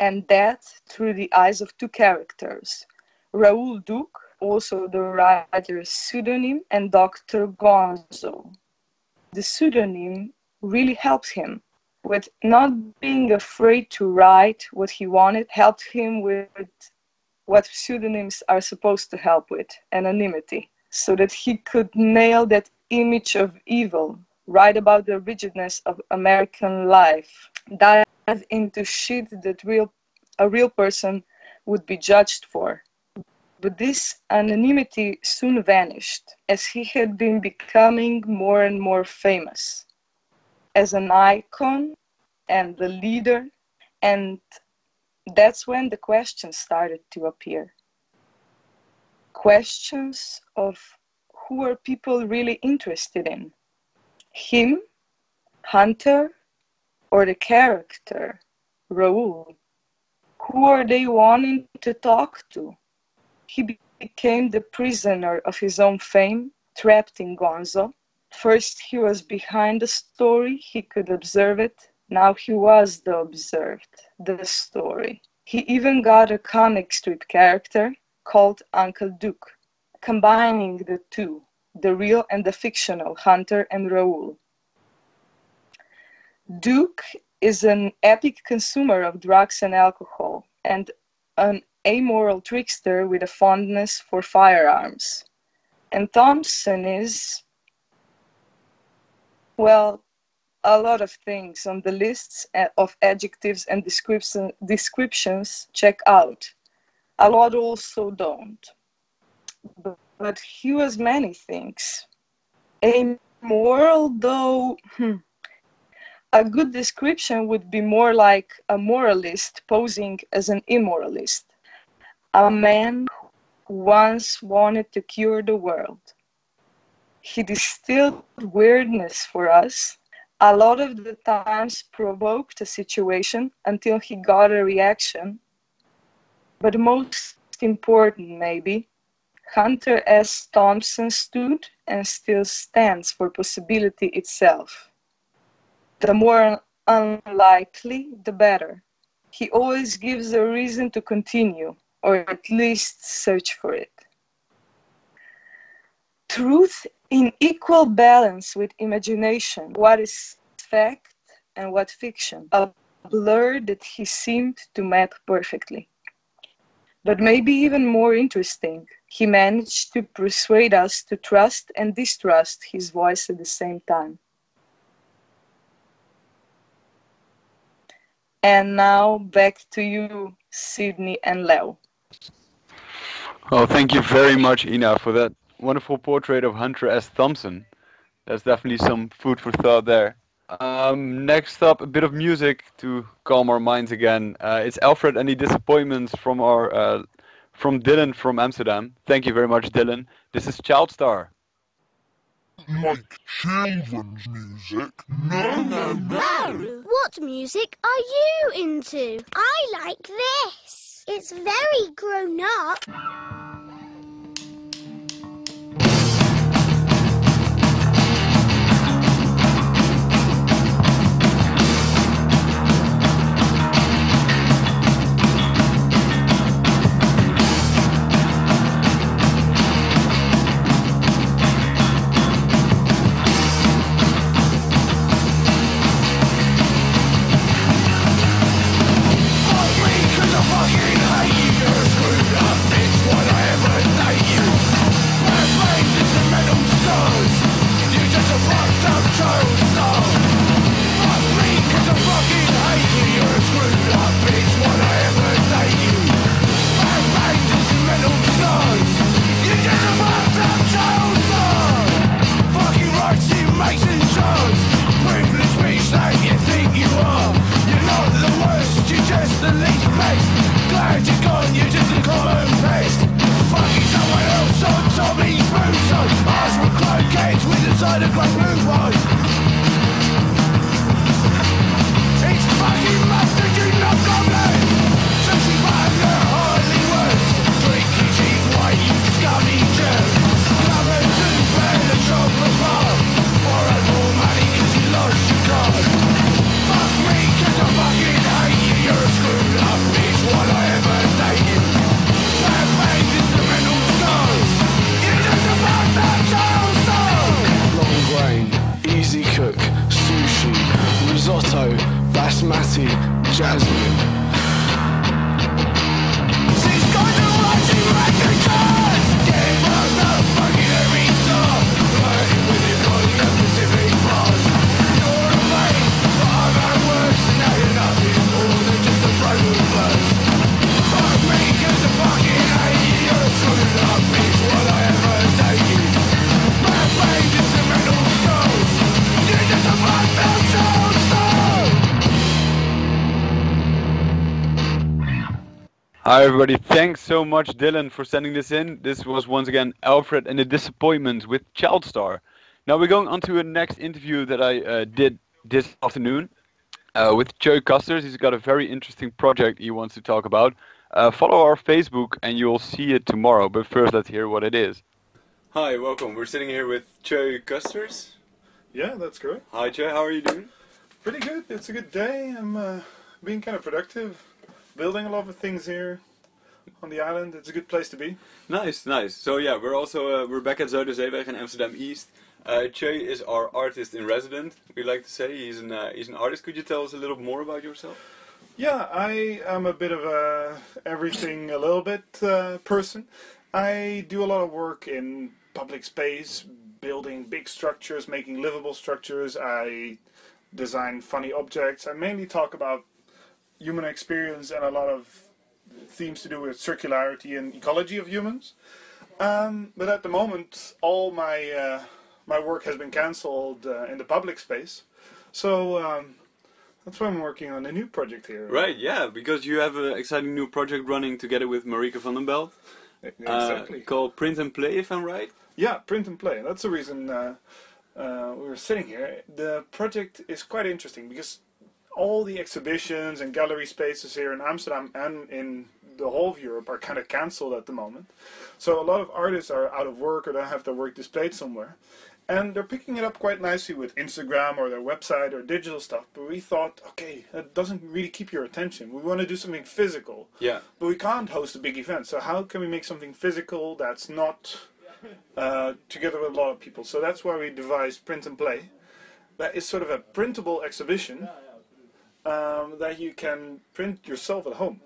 and that through the eyes of two characters Raoul Duke also the writer's pseudonym, and Dr. Gonzo. The pseudonym really helped him with not being afraid to write what he wanted, helped him with what pseudonyms are supposed to help with anonymity, so that he could nail that image of evil, write about the rigidness of American life, dive into shit that real, a real person would be judged for. But this anonymity soon vanished as he had been becoming more and more famous as an icon and the leader. And that's when the questions started to appear. Questions of who are people really interested in? Him, Hunter, or the character, Raoul? Who are they wanting to talk to? He became the prisoner of his own fame, trapped in Gonzo. First, he was behind the story, he could observe it. Now he was the observed, the story. He even got a comic strip character, called Uncle Duke, combining the two, the real and the fictional Hunter and Raoul. Duke is an epic consumer of drugs and alcohol and an amoral trickster with a fondness for firearms. And Thompson is, well, a lot of things on the lists of adjectives and description, descriptions check out. A lot also don't. But, but he was many things. Amoral, though, hmm, a good description would be more like a moralist posing as an immoralist. A man who once wanted to cure the world. He distilled weirdness for us a lot of the times provoked a situation until he got a reaction. But most important, maybe, Hunter S. Thompson stood and still stands for possibility itself. The more unlikely, the better. He always gives a reason to continue, or at least search for it. Truth in equal balance with imagination, what is fact and what fiction, a blur that he seemed to map perfectly. But maybe even more interesting, he managed to persuade us to trust and distrust his voice at the same time. And now back to you, Sydney and Leo. Oh, thank you very much, Ina, for that wonderful portrait of Hunter S. Thompson. There's definitely some food for thought there. Um, next up, a bit of music to calm our minds again. Uh, it's Alfred. Any disappointments from our uh, from Dylan from Amsterdam? Thank you very much, Dylan. This is Child Star. Like children's music? No, no, no. What music are you into? I like this. It's very grown up. Hi everybody, thanks so much Dylan for sending this in. This was once again Alfred and the Disappointment with Childstar. Now we're going on to a next interview that I uh, did this afternoon uh, with Joe Custers. He's got a very interesting project he wants to talk about. Uh, follow our Facebook and you'll see it tomorrow, but first let's hear what it is. Hi, welcome. We're sitting here with Joe Custers. Yeah, that's correct. Hi Joe, how are you doing? Pretty good. It's a good day. I'm uh, being kind of productive building a lot of things here. on the island. It's a good place to be. Nice, nice. So yeah, we're also uh, we're back at Zuiderzeeweg in Amsterdam East. Uh, Che is our artist in resident. We like to say he's an uh, he's an artist. Could you tell us a little more about yourself? Yeah, I am a bit of a everything a little bit uh, person. I do a lot of work in public space, building big structures, making livable structures. I design funny objects. I mainly talk about human experience and a lot of themes to do with circularity and ecology of humans. Um, but at the moment, all my uh, my work has been cancelled uh, in the public space. So um, that's why I'm working on a new project here. Right, yeah, because you have an exciting new project running together with Marika van den Belt. Exactly. Uh, called Print and Play, if I'm right. Yeah, print and play. That's the reason uh, uh, we're sitting here. The project is quite interesting because all the exhibitions and gallery spaces here in Amsterdam and in the whole of Europe are kind of cancelled at the moment. So a lot of artists are out of work or don't have their work displayed somewhere. And they're picking it up quite nicely with Instagram or their website or digital stuff. But we thought, okay, that doesn't really keep your attention. We want to do something physical. Yeah. But we can't host a big event. So how can we make something physical that's not uh, together with a lot of people? So that's why we devised Print and Play. That is sort of a printable exhibition um, that you can print yourself at home.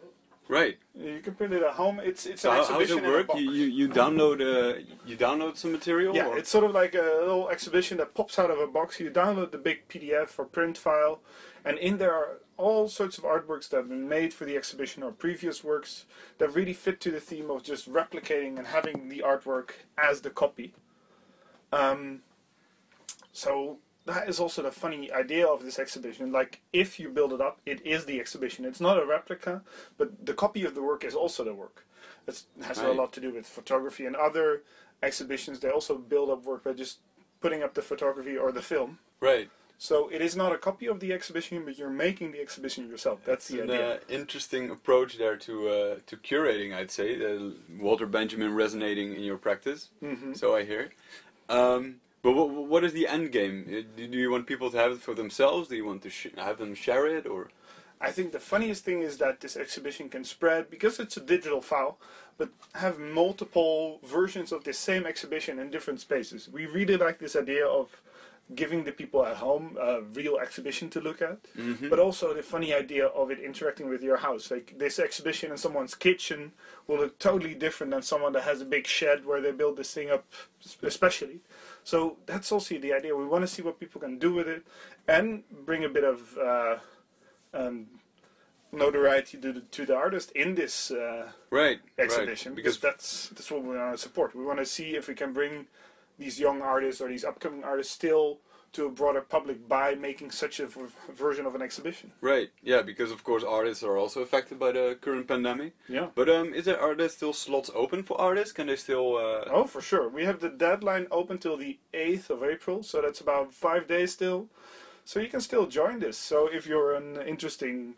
Right. You can print it at home. It's it's So an how, how does it work? You, you you download uh, you download some material. Yeah, or? it's sort of like a little exhibition that pops out of a box. You download the big PDF or print file, and in there are all sorts of artworks that have been made for the exhibition or previous works that really fit to the theme of just replicating and having the artwork as the copy. Um, so that is also the funny idea of this exhibition. Like, if you build it up, it is the exhibition. It's not a replica, but the copy of the work is also the work. It's, it has a lot to do with photography and other exhibitions. They also build up work by just putting up the photography or the film. right. So it is not a copy of the exhibition, but you're making the exhibition yourself. That's the An idea. uh, interesting approach there to uh, to curating, I'd say. Uh, Walter Benjamin resonating in your practice, Mhm. so I hear. Um, but what, what is the end game? Uh, Do you want people to have it for themselves? Do you want to sh- have them share it, or I think the funniest thing is that this exhibition can spread because it's a digital file, but have multiple versions of this same exhibition in different spaces. We really like this idea of giving the people at home a real exhibition to look at, Mhm. but also the funny idea of it interacting with your house. Like this exhibition in someone's kitchen will look totally different than someone that has a big shed where they build this thing up, especially. So that's also the idea. We want to see what people can do with it, and bring a bit of. Uh, um, notoriety to the, to the artist in this uh, right? exhibition right. because because that's that's what we want to support. We want to see if we can bring these young artists or these upcoming artists still to a broader public by making such a version of an exhibition. right, yeah, because of course artists are also affected by the current pandemic. Yeah. But um, is there are there still slots open for artists? Can they still? Uh, Oh, for sure. We have the deadline open till the 8th of April, so that's about five days still. So you can still join this. So if you're an interesting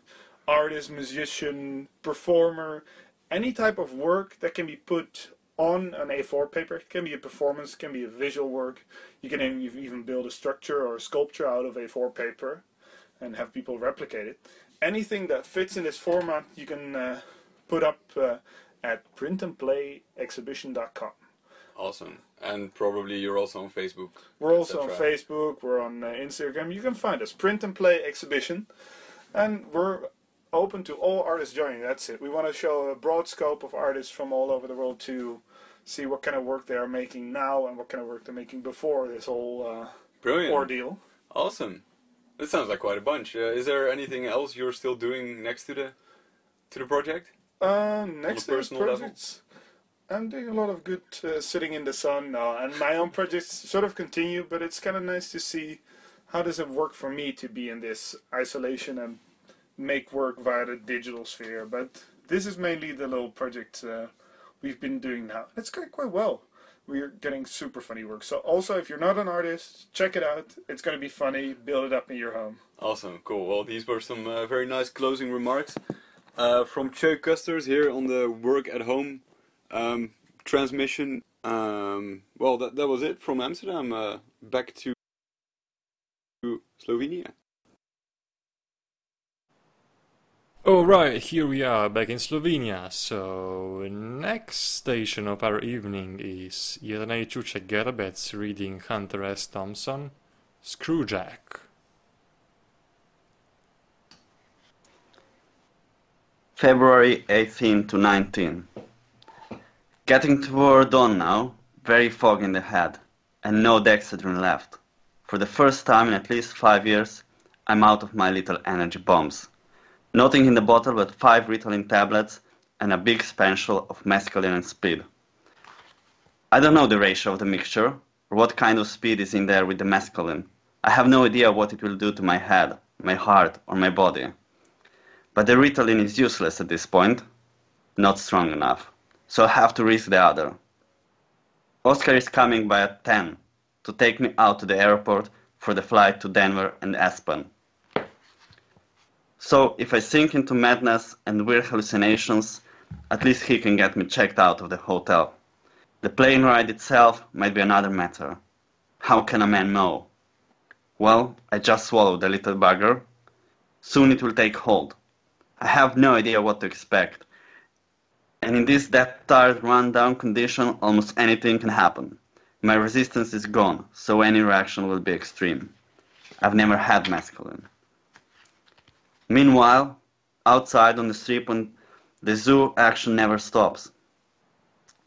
artist, musician, performer, any type of work that can be put on an A4 paper, it can be a performance, it can be a visual work. You can even even build a structure or a sculpture out of A4 paper and have people replicate it. Anything that fits in this format, you can uh, put up uh, at printandplayexhibition.com. Awesome. And probably you're also on Facebook. We're also on. Facebook, we're on uh, Instagram. You can find us, Print and Play Exhibition. And we're open to all artists joining. That's it. We want to show a broad scope of artists from all over the world to see what kind of work they are making now and what kind of work they're making before this whole uh, Brilliant. ordeal. Awesome. That sounds like quite a bunch. Uh, is there anything else you're still doing next to the to the project? Uh, next to personal level? projects, I'm doing a lot of good uh, sitting in the sun now, and my own projects sort of continue. But it's kind of nice to see how does it work for me to be in this isolation and make work via the digital sphere. But this is mainly the little project uh, we've been doing now. It's going quite well. We're getting super funny work. So also, if you're not an artist, check it out. It's going to be funny. Build it up in your home. Awesome, cool. Well, these were some uh, very nice closing remarks uh, from Che Custers here on the Work at Home um, transmission. Um, well, that, that was it from Amsterdam. Uh, back to Slovenia. Oh, Alright, here we are back in Slovenia. So, next station of our evening is Jernej Čuček Gerbec reading Hunter S. Thompson, Screwjack. February 18 to 19. Getting toward dawn now, very foggy in the head, and no Dexedrine left. For the first time in at least five years, I'm out of my little energy bombs. Nothing in the bottle but five Ritalin tablets and a big spansule of mescaline and speed. I don't know the ratio of the mixture, or what kind of speed is in there with the mescaline. I have no idea what it will do to my head, my heart, or my body. But the Ritalin is useless at this point, not strong enough, so I have to risk the other. Oscar is coming by at 10 to take me out to the airport for the flight to Denver and Aspen. So if I sink into madness and weird hallucinations, at least he can get me checked out of the hotel. The plane ride itself might be another matter. How can a man know? Well, I just swallowed the little bugger. Soon it will take hold. I have no idea what to expect. And in this that tired, run-down condition, almost anything can happen. My resistance is gone, so any reaction will be extreme. I've never had mescaline. Meanwhile, outside on the strip the zoo action never stops.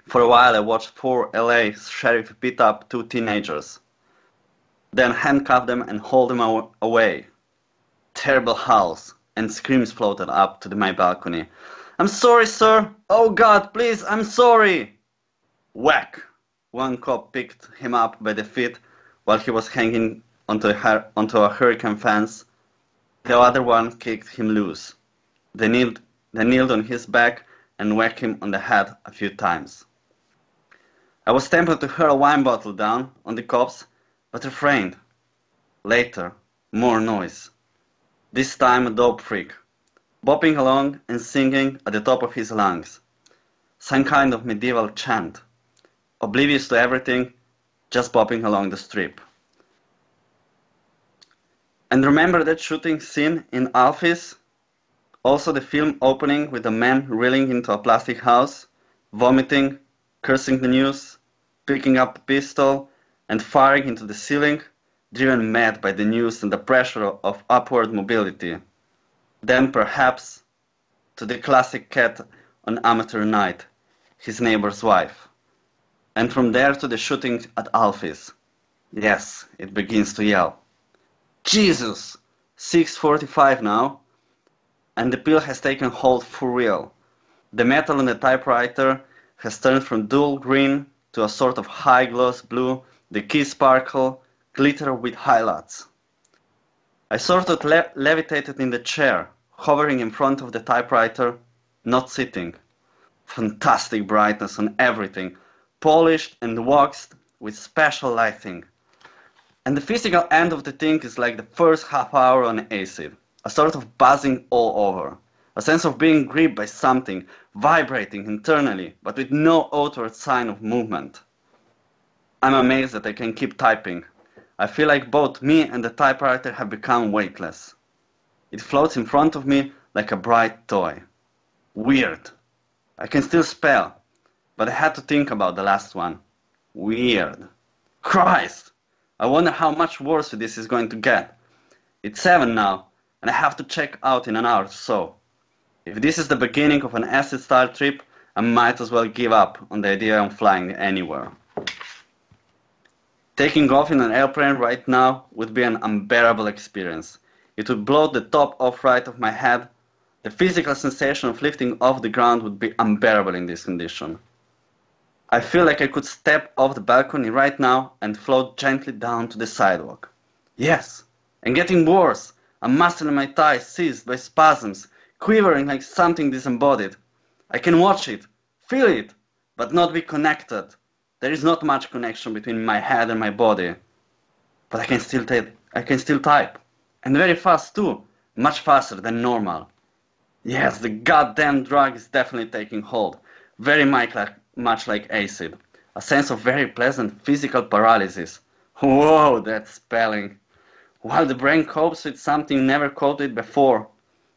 For a while I watched four LA sheriff beat up two teenagers, then handcuff them and hold them aw- away. Terrible howls and screams floated up to the, my balcony. I'm sorry, sir. Oh God, please, I'm sorry. Whack! One cop picked him up by the feet while he was hanging onto a, onto a hurricane fence. The other one kicked him loose. They kneeled, they kneeled on his back and whacked him on the head a few times. I was tempted to hurl a wine bottle down on the cops, but refrained. Later, more noise. This time a dope freak, bopping along and singing at the top of his lungs. Some kind of medieval chant, oblivious to everything, just bopping along the strip. And remember that shooting scene in Alphys? Also the film opening with a man reeling into a plastic house, vomiting, cursing the news, picking up a pistol, and firing into the ceiling, driven mad by the news and the pressure of upward mobility. Then perhaps to the classic cat on amateur night, his neighbor's wife. And from there to the shooting at Alphys. Yes, it begins to yell. Jesus! 6.45 now, and the pill has taken hold for real. The metal on the typewriter has turned from dull green to a sort of high gloss blue, the keys sparkle, glitter with highlights. I sort of le- levitated in the chair, hovering in front of the typewriter, not sitting. Fantastic brightness on everything, polished and waxed with special lighting. And the physical end of the thing is like the first half hour on acid, a sort of buzzing all over, a sense of being gripped by something, vibrating internally, but with no outward sign of movement. I'm amazed that I can keep typing. I feel like both me and the typewriter have become weightless. It floats in front of me like a bright toy. Weird. I can still spell, but I had to think about the last one. Weird. Christ! I wonder how much worse this is going to get. It's seven now, and I have to check out in an hour or so. If this is the beginning of an acid style trip, I might as well give up on the idea of flying anywhere. Taking off in an airplane right now would be an unbearable experience. It would blow the top off right of my head. The physical sensation of lifting off the ground would be unbearable in this condition. I feel like I could step off the balcony right now and float gently down to the sidewalk. Yes, and getting worse, a muscle in my thigh seized by spasms, quivering like something disembodied. I can watch it, feel it, but not be connected. There is not much connection between my head and my body. But I can still ta- I can still type. And very fast too, much faster than normal. Yes, the goddamn drug is definitely taking hold. Very much like, much like acid. A sense of very pleasant physical paralysis. Whoa, that spelling. While the brain copes with something never coped before.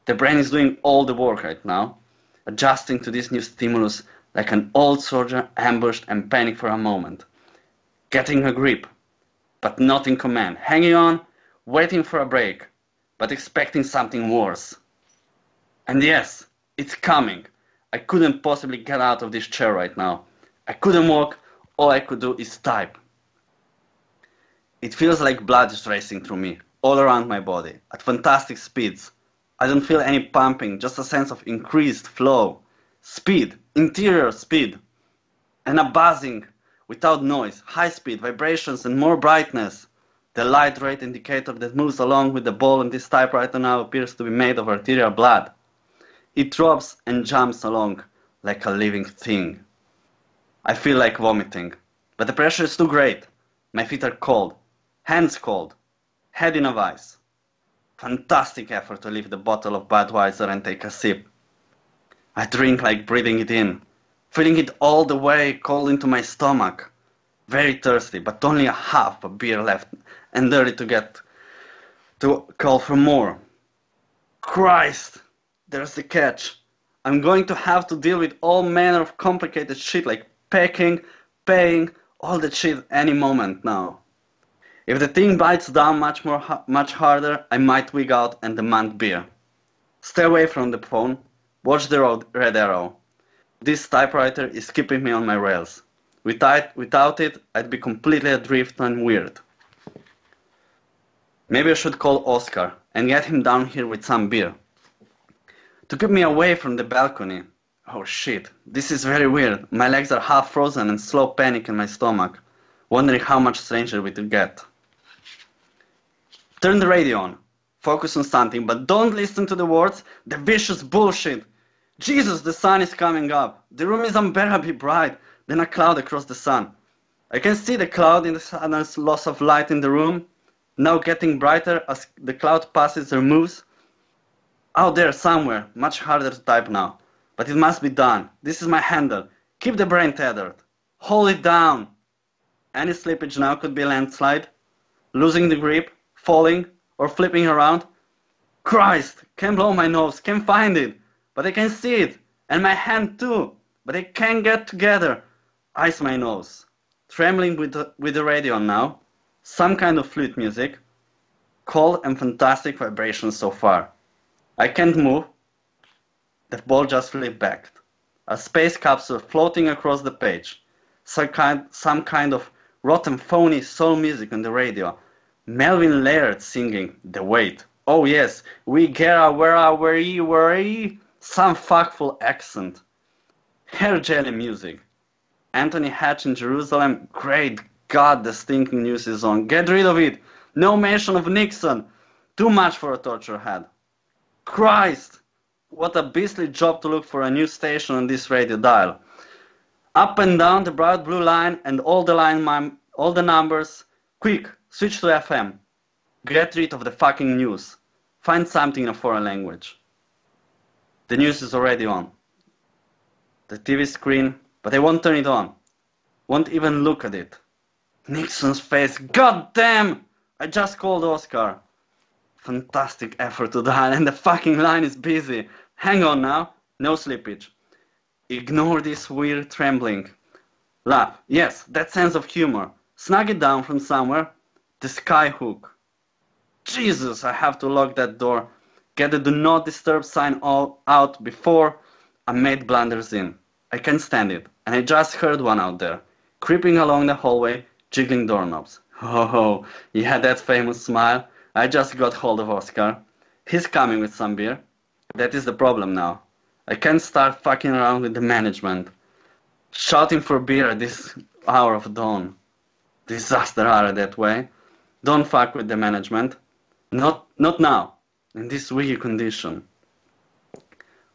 The brain is doing all the work right now, adjusting to this new stimulus like an old soldier ambushed and panicked for a moment. Getting a grip, but not in command. Hanging on, waiting for a break, but expecting something worse. And yes, it's coming. I couldn't possibly get out of this chair right now. I couldn't walk, all I could do is type. It feels like blood is racing through me, all around my body, at fantastic speeds. I don't feel any pumping, just a sense of increased flow. Speed, interior speed. And a buzzing, without noise, high speed, vibrations, and more brightness. The light rate indicator that moves along with the ball on this typewriter now appears to be made of arterial blood. It drops and jumps along like a living thing. I feel like vomiting, but the pressure is too great. My feet are cold, hands cold, head in a vice. Fantastic effort to lift the bottle of Budweiser and take a sip. I drink like breathing it in, feeling it all the way cold into my stomach. Very thirsty, but only a half a beer left and ready to get to call for more. Christ, there's the catch. I'm going to have to deal with all manner of complicated shit like packing, paying, all that shit any moment now. If the thing bites down much more much harder, I might wig out and demand beer. Stay away from the phone. Watch the road, red arrow. This typewriter is keeping me on my rails. Without, without it, I'd be completely adrift and weird. Maybe I should call Oscar and get him down here with some beer. To keep me away from the balcony. Oh shit, this is very weird. My legs are half frozen and slow panic in my stomach, wondering how much stranger we could get. Turn the radio on. Focus on something, but don't listen to the words, the vicious bullshit. Jesus, the sun is coming up. The room is unbearably bright, then a cloud across the sun. I can see the cloud in the sudden loss of light in the room, now getting brighter as the cloud passes or moves. Out there somewhere, much harder to type now. But it must be done. This is my handle. Keep the brain tethered. Hold it down. Any slippage now could be a landslide. Losing the grip, falling, or flipping around. Christ, can't blow my nose, can't find it. But I can see it. And my hand too. But I can't get together. Ice my nose. Trembling with the, with the radio now. Some kind of flute music. Cold and fantastic vibrations so far. I can't move. The ball just flipped back. A space capsule floating across the page. Some kind, some kind of rotten phony soul music on the radio. Melvin Laird singing The Wait. Oh yes, we get a where a where ye where. Some fuckful accent. Hair jelly music. Anthony Hatch in Jerusalem. Great God, the stinking news is on. Get rid of it. No mention of Nixon. Too much for a torture head. Christ! What a beastly job to look for a new station on this radio dial. Up and down the bright blue line and all the line all the numbers. Quick, switch to FM. Get rid of the fucking news. Find something in a foreign language. The news is already on. The TV screen, but I won't turn it on. Won't even look at it. Nixon's face. God damn! I just called Oscar. Fantastic effort to dial, and the fucking line is busy. Hang on now. No slippage. Ignore this weird trembling. Laugh. Yes, that sense of humor. Snag it down from somewhere. The skyhook. Jesus, I have to lock that door. Get the do not disturb sign all out before a maid blunders in. I can't stand it, and I just heard one out there, creeping along the hallway, jiggling doorknobs. Oh, yeah, that famous smile. I just got hold of Oscar. He's coming with some beer. That is the problem now. I can't start fucking around with the management. Shouting for beer at this hour of dawn. Disaster hour that way. Don't fuck with the management. Not, not now. In this weak condition.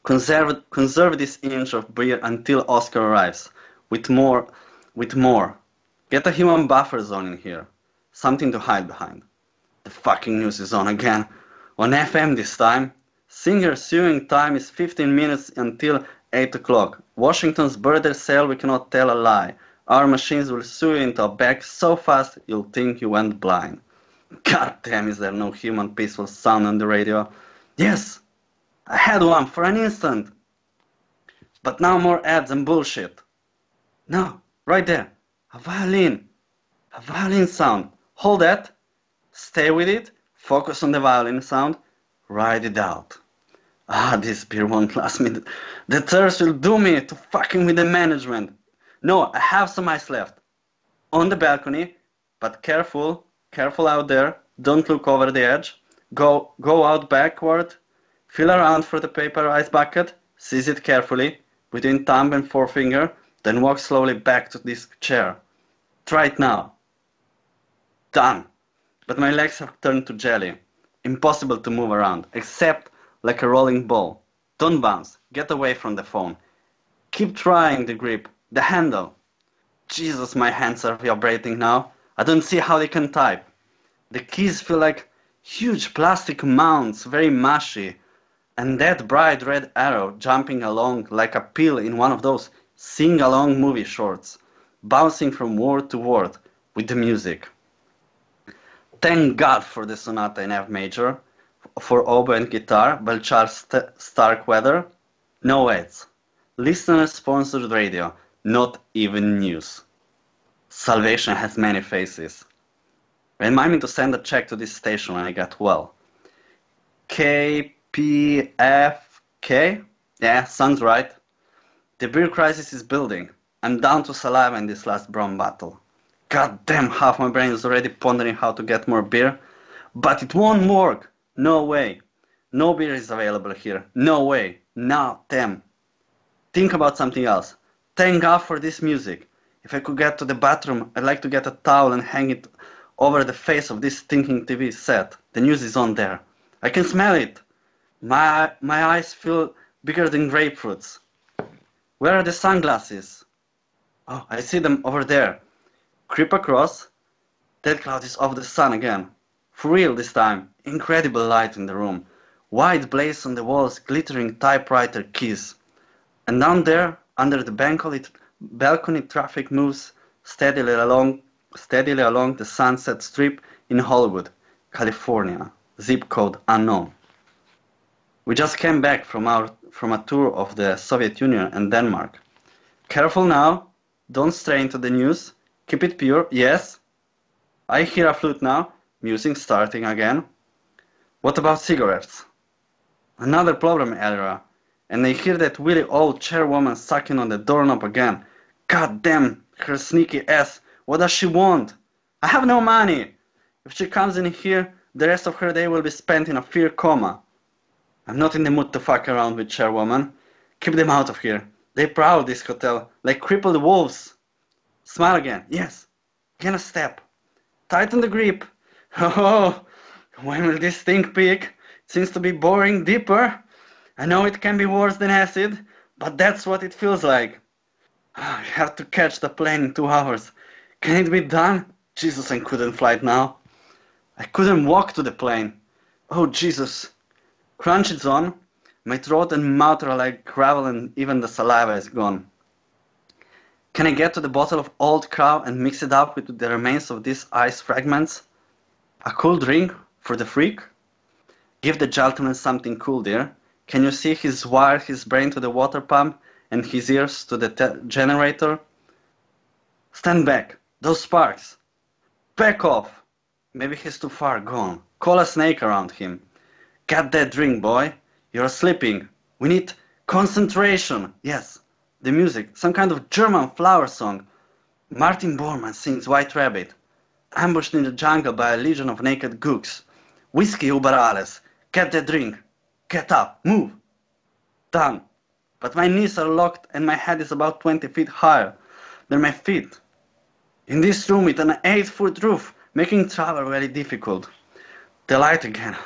Conserve, conserve this inch of beer until Oscar arrives. With more, with more. Get a human buffer zone in here. Something to hide behind. The fucking news is on again. On FM this time. Singer suing time is 15 minutes until 8 o'clock. Washington's birthday sale, we cannot tell a lie. Our machines will sue you into a bag so fast you'll think you went blind. God damn, is there no human peaceful sound on the radio? Yes, I had one for an instant. But now more ads and bullshit. No, right there. A violin. A violin sound. Hold that. Stay with it. Focus on the violin sound. Ride it out. Ah, this beer won't last me. The thirst will do me to fucking with the management. No, I have some ice left. On the balcony, but careful, careful out there. Don't look over the edge. Go, go out backward. Feel around for the paper ice bucket. Seize it carefully between thumb and forefinger. Then walk slowly back to this chair. Try it now. Done. But my legs have turned to jelly. Impossible to move around, except like a rolling ball. Don't bounce. Get away from the phone. Keep trying the grip, the handle. Jesus, my hands are vibrating now. I don't see how they can type. The keys feel like huge plastic mounds, very mushy. And that bright red arrow jumping along like a pill in one of those sing along movie shorts, bouncing from word to word with the music. Thank God for the sonata in F major, for oboe and guitar by Charles St- Starkweather. No ads. Listener sponsored radio, not even news. Salvation has many faces. Remind me to send a check to this station when I get well. KPFK? Yeah, sounds right. The beer crisis is building. I'm down to saliva in this last brown battle. God damn, half my brain is already pondering how to get more beer. But it won't work. No way. No beer is available here. No way. Now, damn. Think about something else. Thank God for this music. If I could get to the bathroom, I'd like to get a towel and hang it over the face of this stinking TV set. The news is on there. I can smell it. My, my eyes feel bigger than grapefruits. Where are the sunglasses? Oh, I see them over there. Creep across. That cloud is off the sun again. For real this time. Incredible light in the room. White blaze on the walls, glittering typewriter keys. And down there, under the balcony, balcony traffic moves steadily along, steadily along the Sunset Strip in Hollywood, California. Zip code unknown. We just came back from our from a tour of the Soviet Union and Denmark. Careful now, don't stray into the news. Keep it pure, yes. I hear a flute now, music starting again. What about cigarettes? Another problem area. And I hear that willy old chairwoman sucking on the doorknob again. God damn her sneaky ass. What does she want? I have no money. If she comes in here, the rest of her day will be spent in a fear coma. I'm not in the mood to fuck around with chairwoman. Keep them out of here. They prowl this hotel like crippled wolves. Smile again. Yes. Again a step. Tighten the grip. Oh, when will this thing peak? It seems to be boring deeper. I know it can be worse than acid, but that's what it feels like. I have to catch the plane in two hours. Can it be done? Jesus, I couldn't fly it now. I couldn't walk to the plane. Oh, Jesus. Crunch is on. My throat and mouth are like gravel and even the saliva is gone. Can I get to the bottle of Old Crow and mix it up with the remains of these ice fragments? A cool drink for the freak? Give the gentleman something cool, dear. Can you see he's wired his brain to the water pump and his ears to the te- generator? Stand back. Those sparks. Back off. Maybe he's too far gone. Call a snake around him. Get that drink, boy. You're sleeping. We need concentration. Yes, the music. Some kind of German flower song. Martin Bormann sings White Rabbit. Ambushed in the jungle by a legion of naked gooks. Whiskey über alles. Get that drink. Get up. Move. Done. But my knees are locked and my head is about 20 feet higher than my feet. In this room with an 8 foot roof, making travel very difficult. The light again.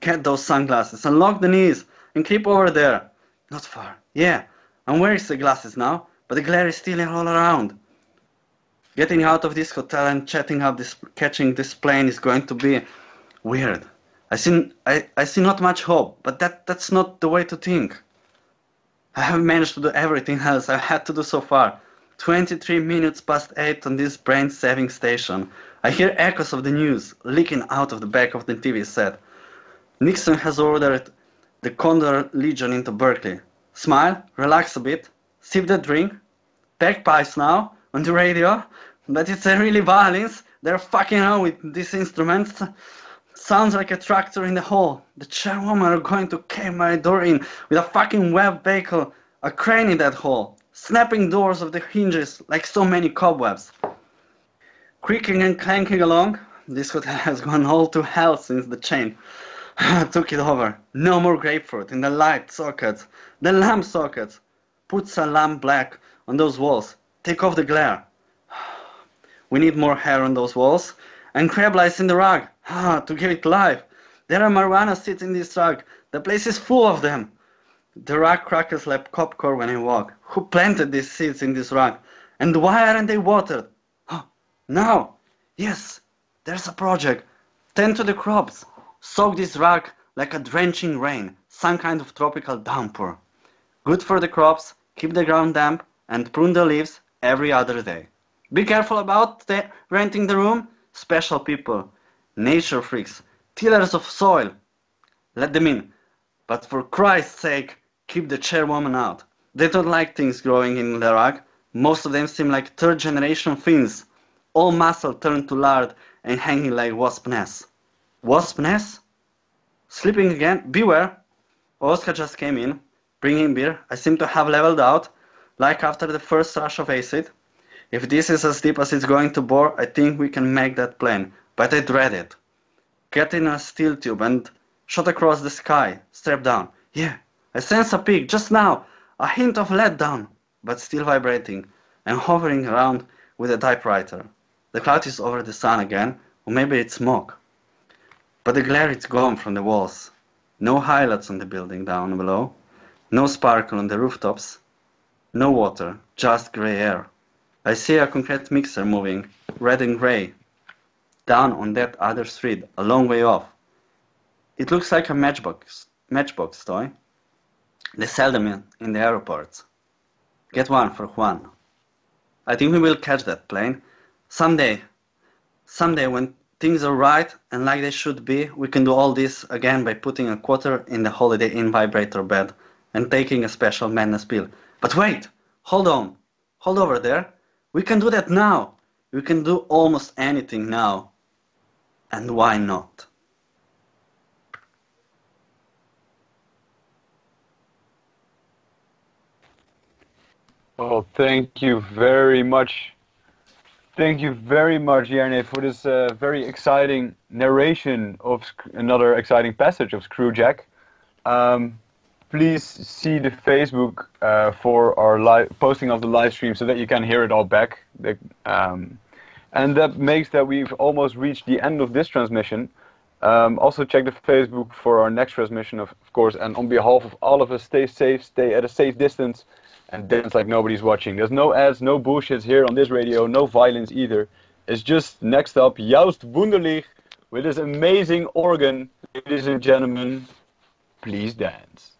Get those sunglasses, unlock the knees, and creep over there. Not far. Yeah, I'm wearing the glasses now, but the glare is still all around. Getting out of this hotel and chatting up this, catching this plane is going to be weird. I see, I, I see not much hope, but that, that's not the way to think. I have managed to do everything else I've had to do so far. 23 minutes past 8 on this brain saving station. I hear echoes of the news leaking out of the back of the TV set. Nixon has ordered the Condor Legion into Berkeley. Smile, relax a bit, sip the drink, bagpipes now on the radio, but it's a really violins. They're fucking around with these instruments. Sounds like a tractor in the hall. The chairwoman are going to cave my door in with a fucking web vehicle, a crane in that hall, snapping doors of the hinges like so many cobwebs. Creaking and clanking along, this hotel has gone all to hell since the chain took it over. No more grapefruit in the light sockets, the lamp sockets. Put some lamp black on those walls. Take off the glare. We need more hair on those walls and crab lice in the rug to give it life. There are marijuana seeds in this rug. The place is full of them. The rug crackers like popcorn when I walk. Who planted these seeds in this rug? And why aren't they watered? Now, yes, there's a project. Tend to the crops. Soak this rug like a drenching rain, some kind of tropical downpour. Good for the crops, keep the ground damp, and prune the leaves every other day. Be careful about the renting the room. Special people, nature freaks, tillers of soil. Let them in. But for Christ's sake, keep the chairwoman out. They don't like things growing in the rug. Most of them seem like third generation Finns, all muscle turned to lard and hanging like wasp nests. Wasp nest, Sleeping again? Beware! Oscar just came in, bringing beer. I seem to have leveled out, like after the first rush of acid. If this is as deep as it's going to bore, I think we can make that plane, but I dread it. Get in a steel tube and shot across the sky, strap down. Yeah, I sense a peak just now, a hint of letdown, but still vibrating and hovering around with a typewriter. The cloud is over the sun again, or maybe it's smoke. But the glare is gone from the walls. No highlights on the building down below, no sparkle on the rooftops, no water, just grey air. I see a concrete mixer moving, red and grey, down on that other street, a long way off. It looks like a matchbox, matchbox toy. They sell them in, in the airports. Get one for Juan. I think we will catch that plane. Someday. Someday when things are right and like they should be, we can do all this again by putting a quarter in the Holiday Inn vibrator bed and taking a special madness pill. But wait! Hold on! Hold over there! We can do that now. We can do almost anything now. And why not? Well, thank you very much. Thank you very much, Jernej, for this uh, very exciting narration of another exciting passage of Screwjack. Um, please see the Facebook uh, for our live posting of the live stream so that you can hear it all back. Um, and that makes that we've almost reached the end of this transmission. Um, also check the Facebook for our next transmission, of, of course. And on behalf of all of us, stay safe, stay at a safe distance, and dance like nobody's watching. There's no ads, no bullshits here on this radio, no violence either. It's just next up, Joost Wunderlich with his amazing organ. Ladies and gentlemen, please dance.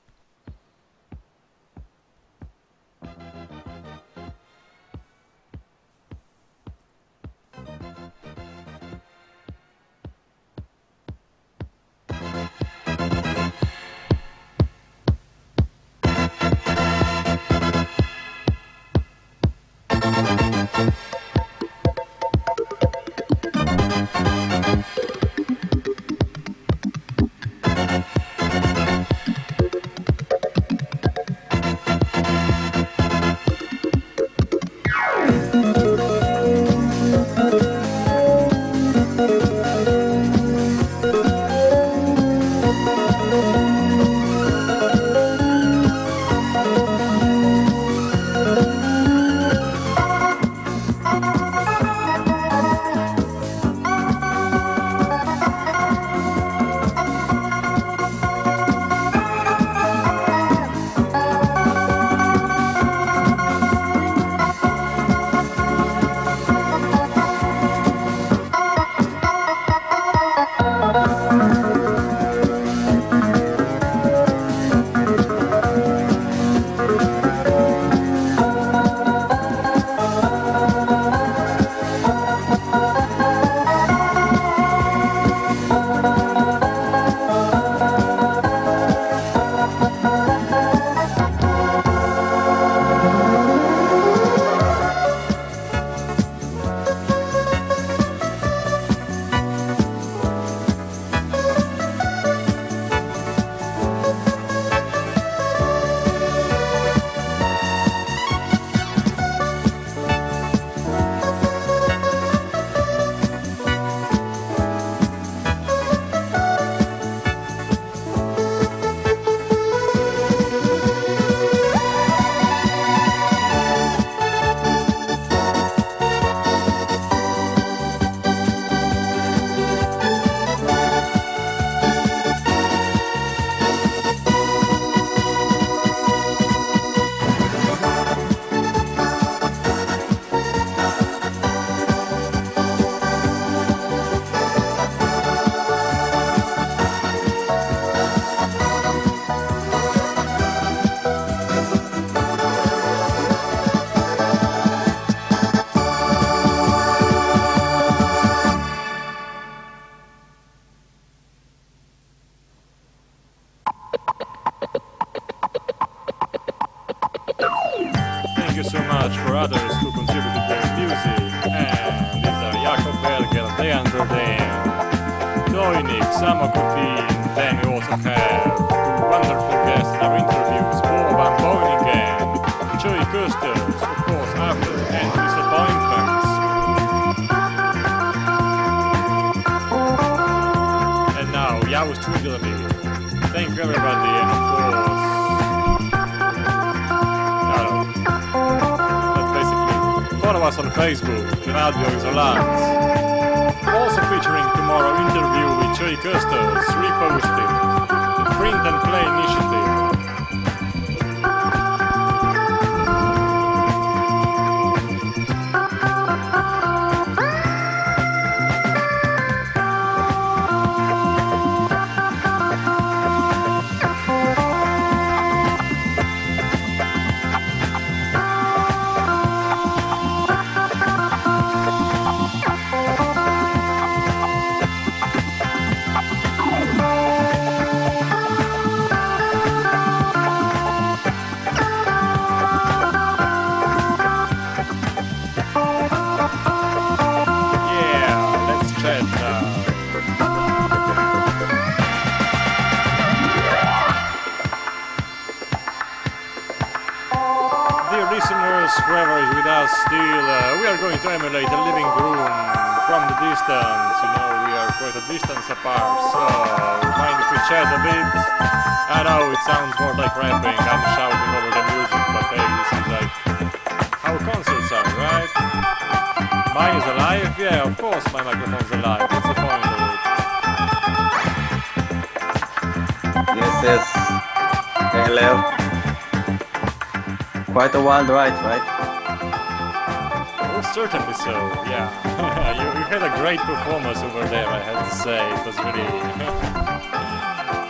third episode, yeah. you, you, had a great performance over there, I have to say. It was really.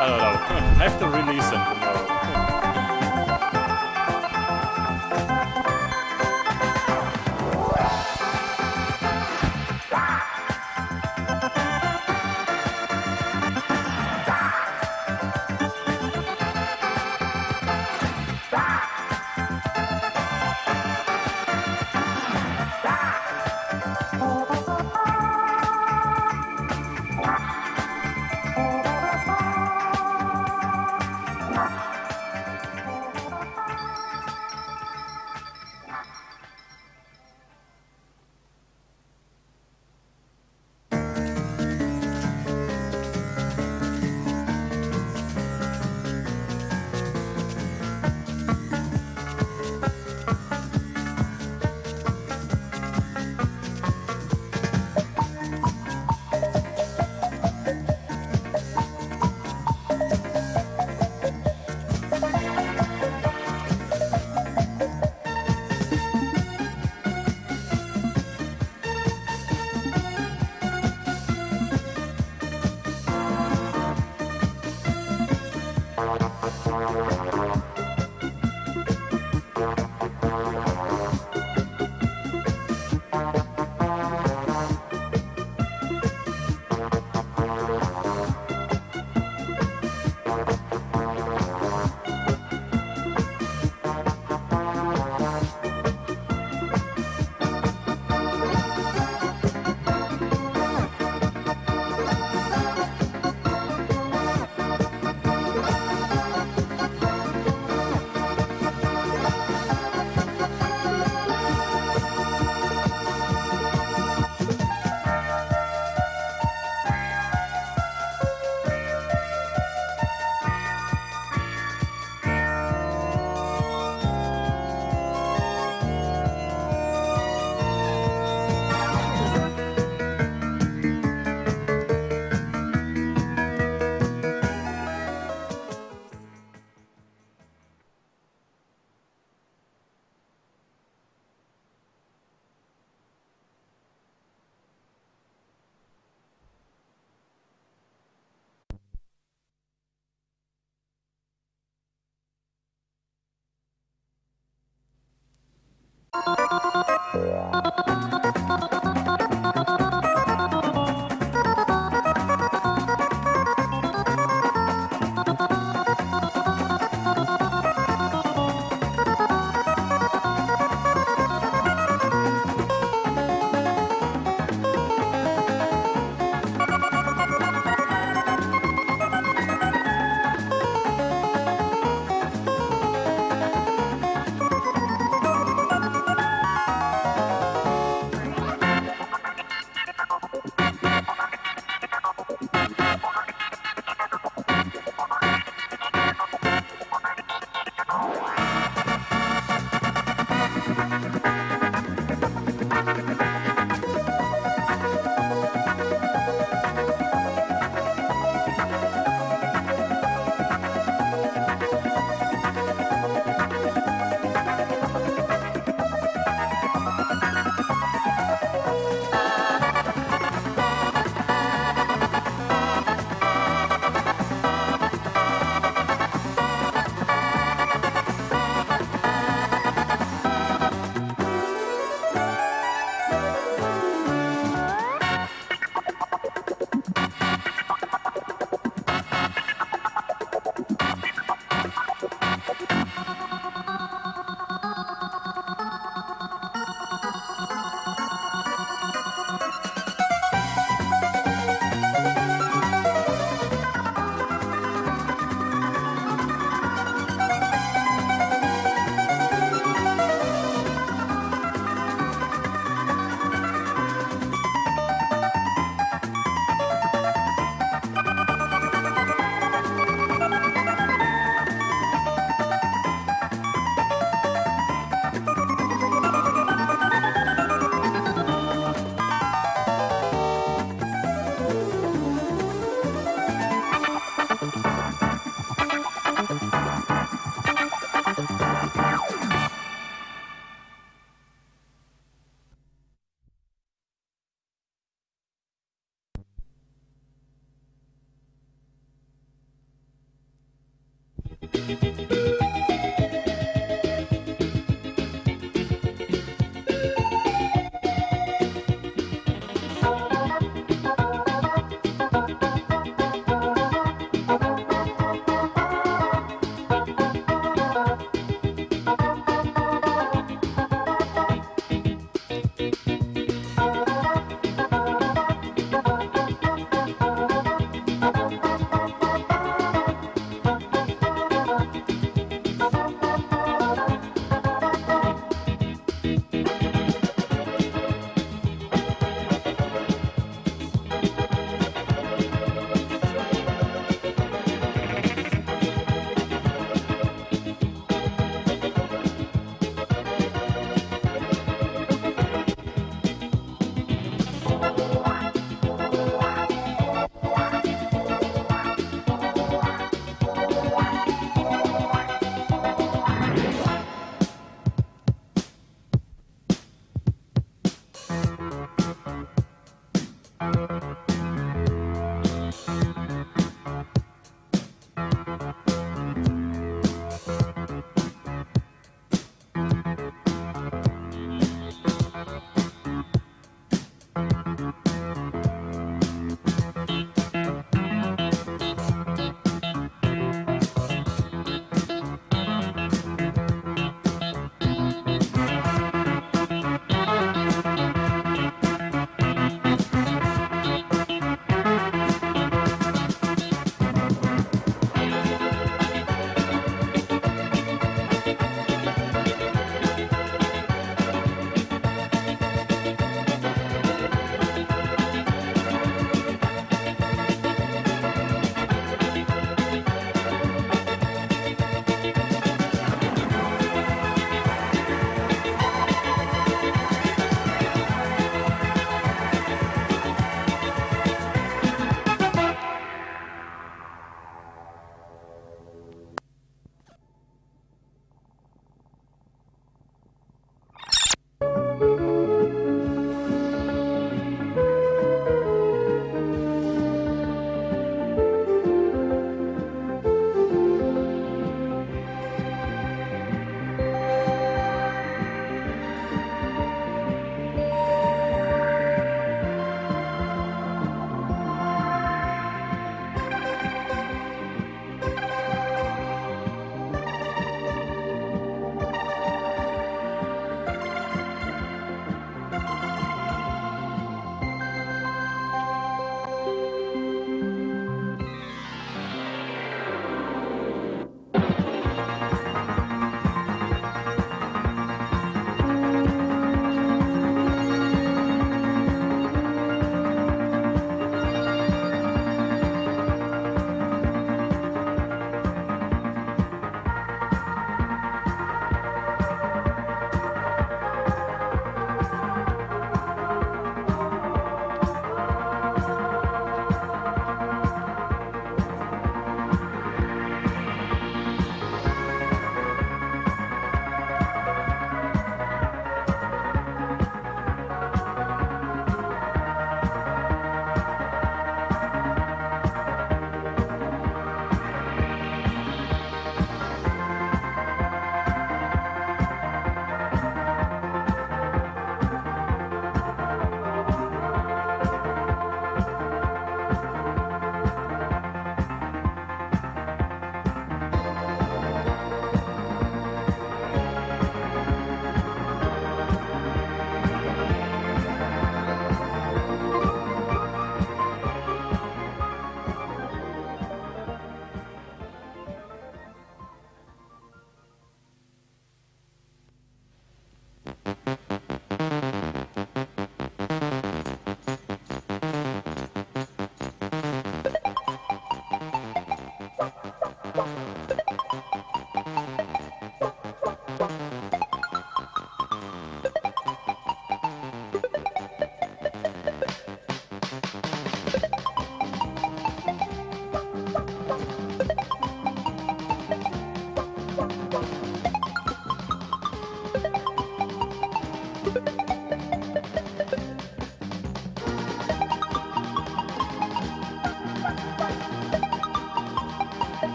I don't know. I have to release them. tomorrow.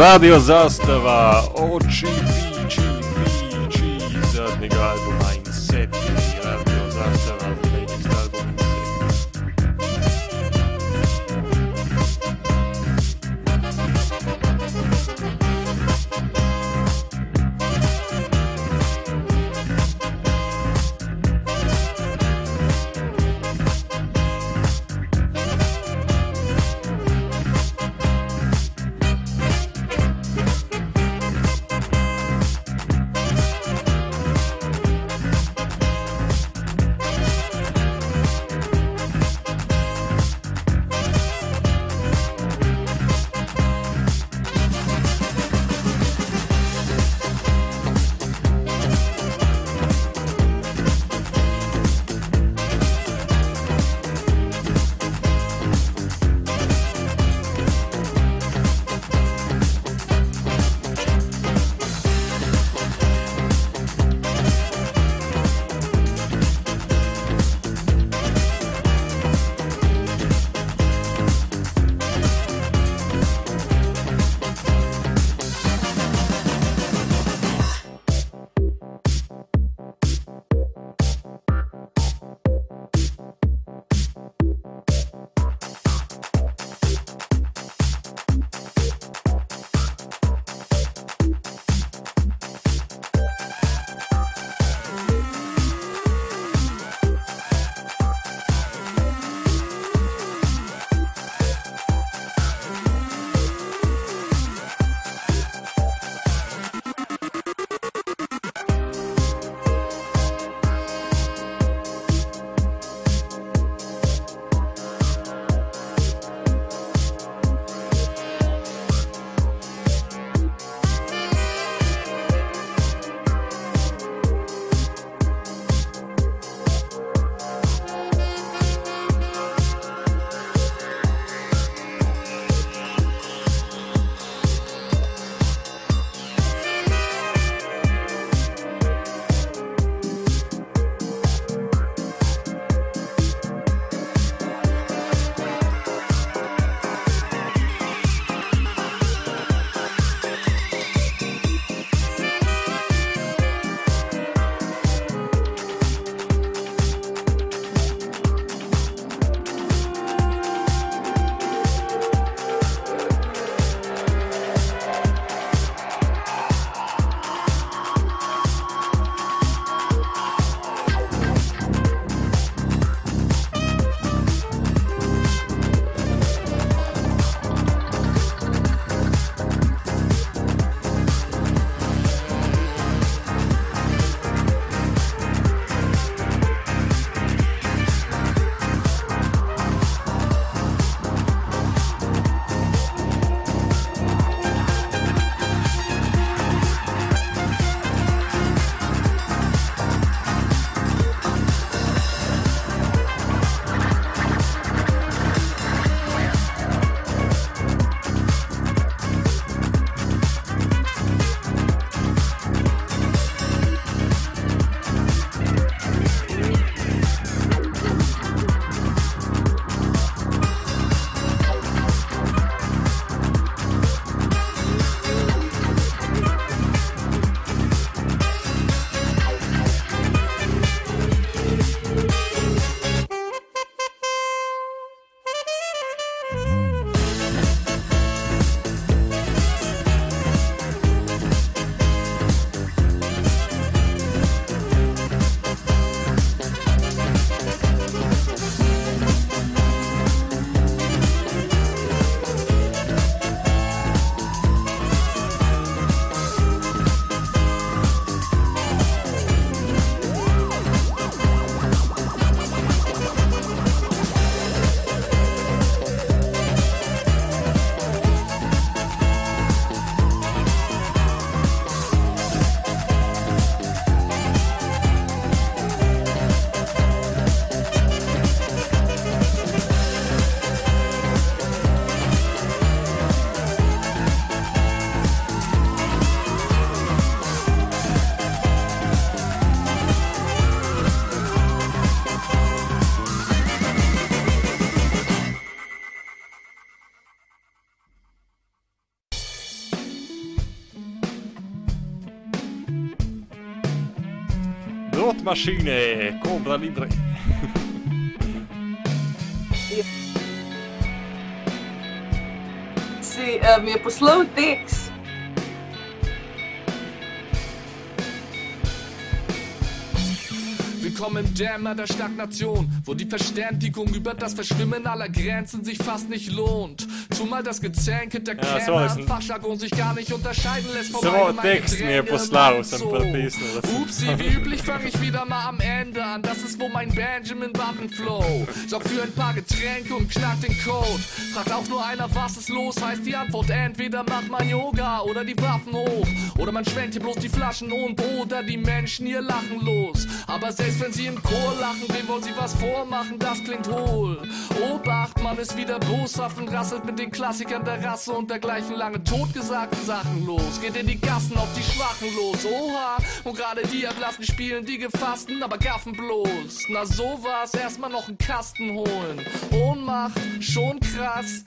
Radio Zastava, oči, Maschine, Cobra Libre. Se, vi är på slow dicks. Willkommen im Dämmer der Stagnation, wo die Verständigung über das Verschwimmen aller Grenzen sich fast nicht lohnt. Zumal das Gezänke der Ja, so Krämer ist im Fachjargon sich gar nicht unterscheiden lässt vom So allgemeinen Gedränge da sem- Upsi, wie üblich fange ich wieder mal am Ende an. Das ist wo mein Benjamin Button Flow. Sorgt für ein paar Getränke und knackt den Code. Fragt auch nur einer, was ist los? Heißt die Antwort entweder macht man Yoga oder die Waffen hoch. Oder man schwenkt hier bloß die Flaschen und oder die Menschen hier lachen los. Aber selbst wenn sie im Chor lachen, wem wollen sie was vormachen? Das klingt hohl. Obacht, man ist wieder boshaft und rasselt mit den Klassikern der Rasse und dergleichen lange totgesagten Sachen los. Geht in die Gassen auf die Schwachen los. Oha, und gerade die erblassen spielen die Gefassten, aber gaffen bloß. Na sowas, erstmal noch einen Kasten holen. Ohnmacht, schon krass.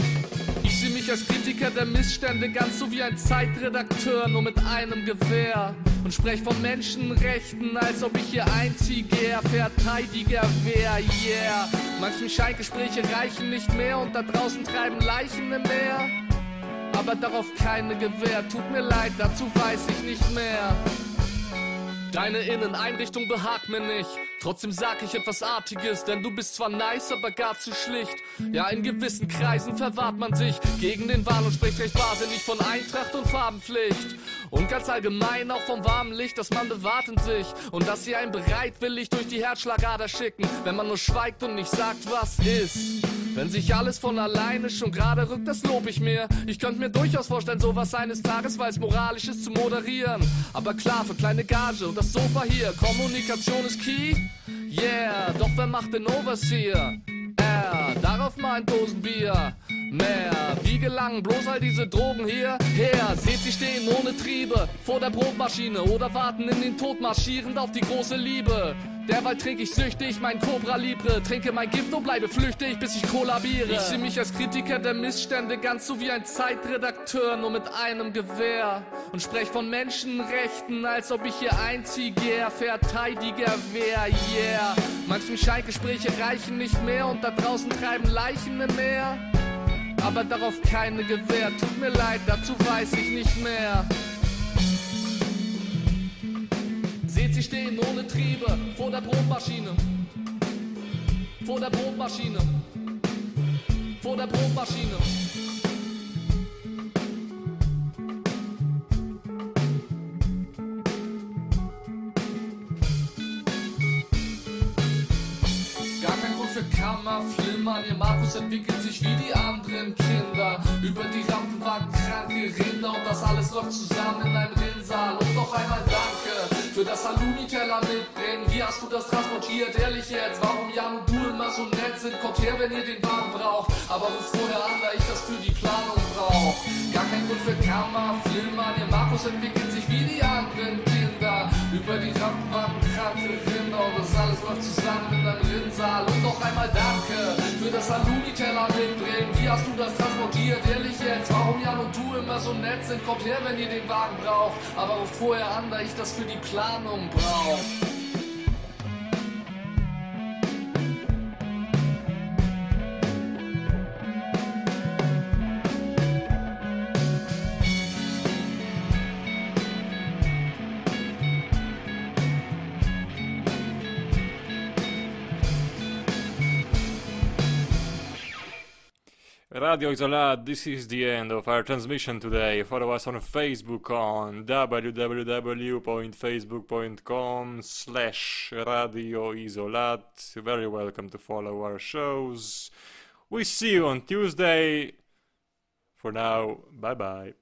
Ich sehe mich als Kritiker der Missstände ganz so wie ein Zeitredakteur, nur mit einem Gewehr. Und sprech von Menschenrechten, als ob ich hier einziger Verteidiger wär, yeah. Manchen Scheingespräche reichen nicht mehr und da draußen treiben Leichen im Meer. Aber darauf keine Gewähr, tut mir leid, dazu weiß ich nicht mehr. Deine Inneneinrichtung behagt mir nicht. Trotzdem sag ich etwas Artiges, denn du bist zwar nice, aber gar zu schlicht. Ja, in gewissen Kreisen verwahrt man sich gegen den Wahn und spricht recht wahrsinnig von Eintracht und Farbenpflicht. Und ganz allgemein auch vom warmen Licht, das man bewahrt in sich. Und dass sie einen bereitwillig durch die Herzschlagader schicken, wenn man nur schweigt und nicht sagt, was ist. Wenn sich alles von alleine schon gerade rückt, das lob ich mir. Ich könnte mir durchaus vorstellen, sowas eines Tages, weil es moralisch ist, zu moderieren. Aber klar, für kleine Gage und das Sofa hier, Kommunikation ist key. Yeah, doch wer macht den Overseer? Er, darauf mein Dosenbier. Mehr, wie gelangen bloß all diese Drogen hier her? Seht sie stehen ohne Triebe vor der Brotmaschine oder warten in den Tod marschierend auf die große Liebe. Derweil trinke ich süchtig mein Cobra Libre, trinke mein Gift und bleibe flüchtig, bis ich kollabiere. Ich sehe mich als Kritiker der Missstände ganz so wie ein Zeitredakteur, nur mit einem Gewehr. Und sprech von Menschenrechten, als ob ich hier einziger Verteidiger wär, yeah. Manchen Scheingespräche reichen nicht mehr und da draußen treiben Leichen im Meer. Aber darauf keine Gewähr, tut mir leid, dazu weiß ich nicht mehr. Sie stehen ohne Triebe vor der Brotmaschine. Vor der Brotmaschine. Vor der Brotmaschine. Gar kein Grund für Kammer, Flimmern. Ihr Markus entwickelt sich wie die anderen Kinder. Über die Rampen waren kranke Rinder und das alles läuft zusammen in einem Rinnsal. Und noch einmal danke für das Halloumi-Teller mitbringen. Wie hast du das transportiert? Ehrlich jetzt, warum Jan und du immer so nett sind? Kommt her, wenn ihr den Wagen braucht. Aber ruft vorher an, da ich das für die Planung brauch. Gar kein Grund für Kammer, Flimmern. Ihr Markus entwickelt sich wie die anderen Kinder. Über die Rampen waren kranke Rinder und das alles läuft zusammen in einem Rinnsal. Und noch einmal danke für das Halloumi-Teller mitbringen. Wie hast du das transportiert? Ehrlich jetzt, warum Jan und du immer so nett sind? Kommt her, wenn ihr den Wagen braucht. Aber ruft vorher an, da ich das für die Planung brauch. Radio Isolat, this is the end of our transmission today. Follow us on Facebook on www.facebook.com slash Radio Isolat. Very welcome to follow our shows. We see you on Tuesday. For now, bye bye.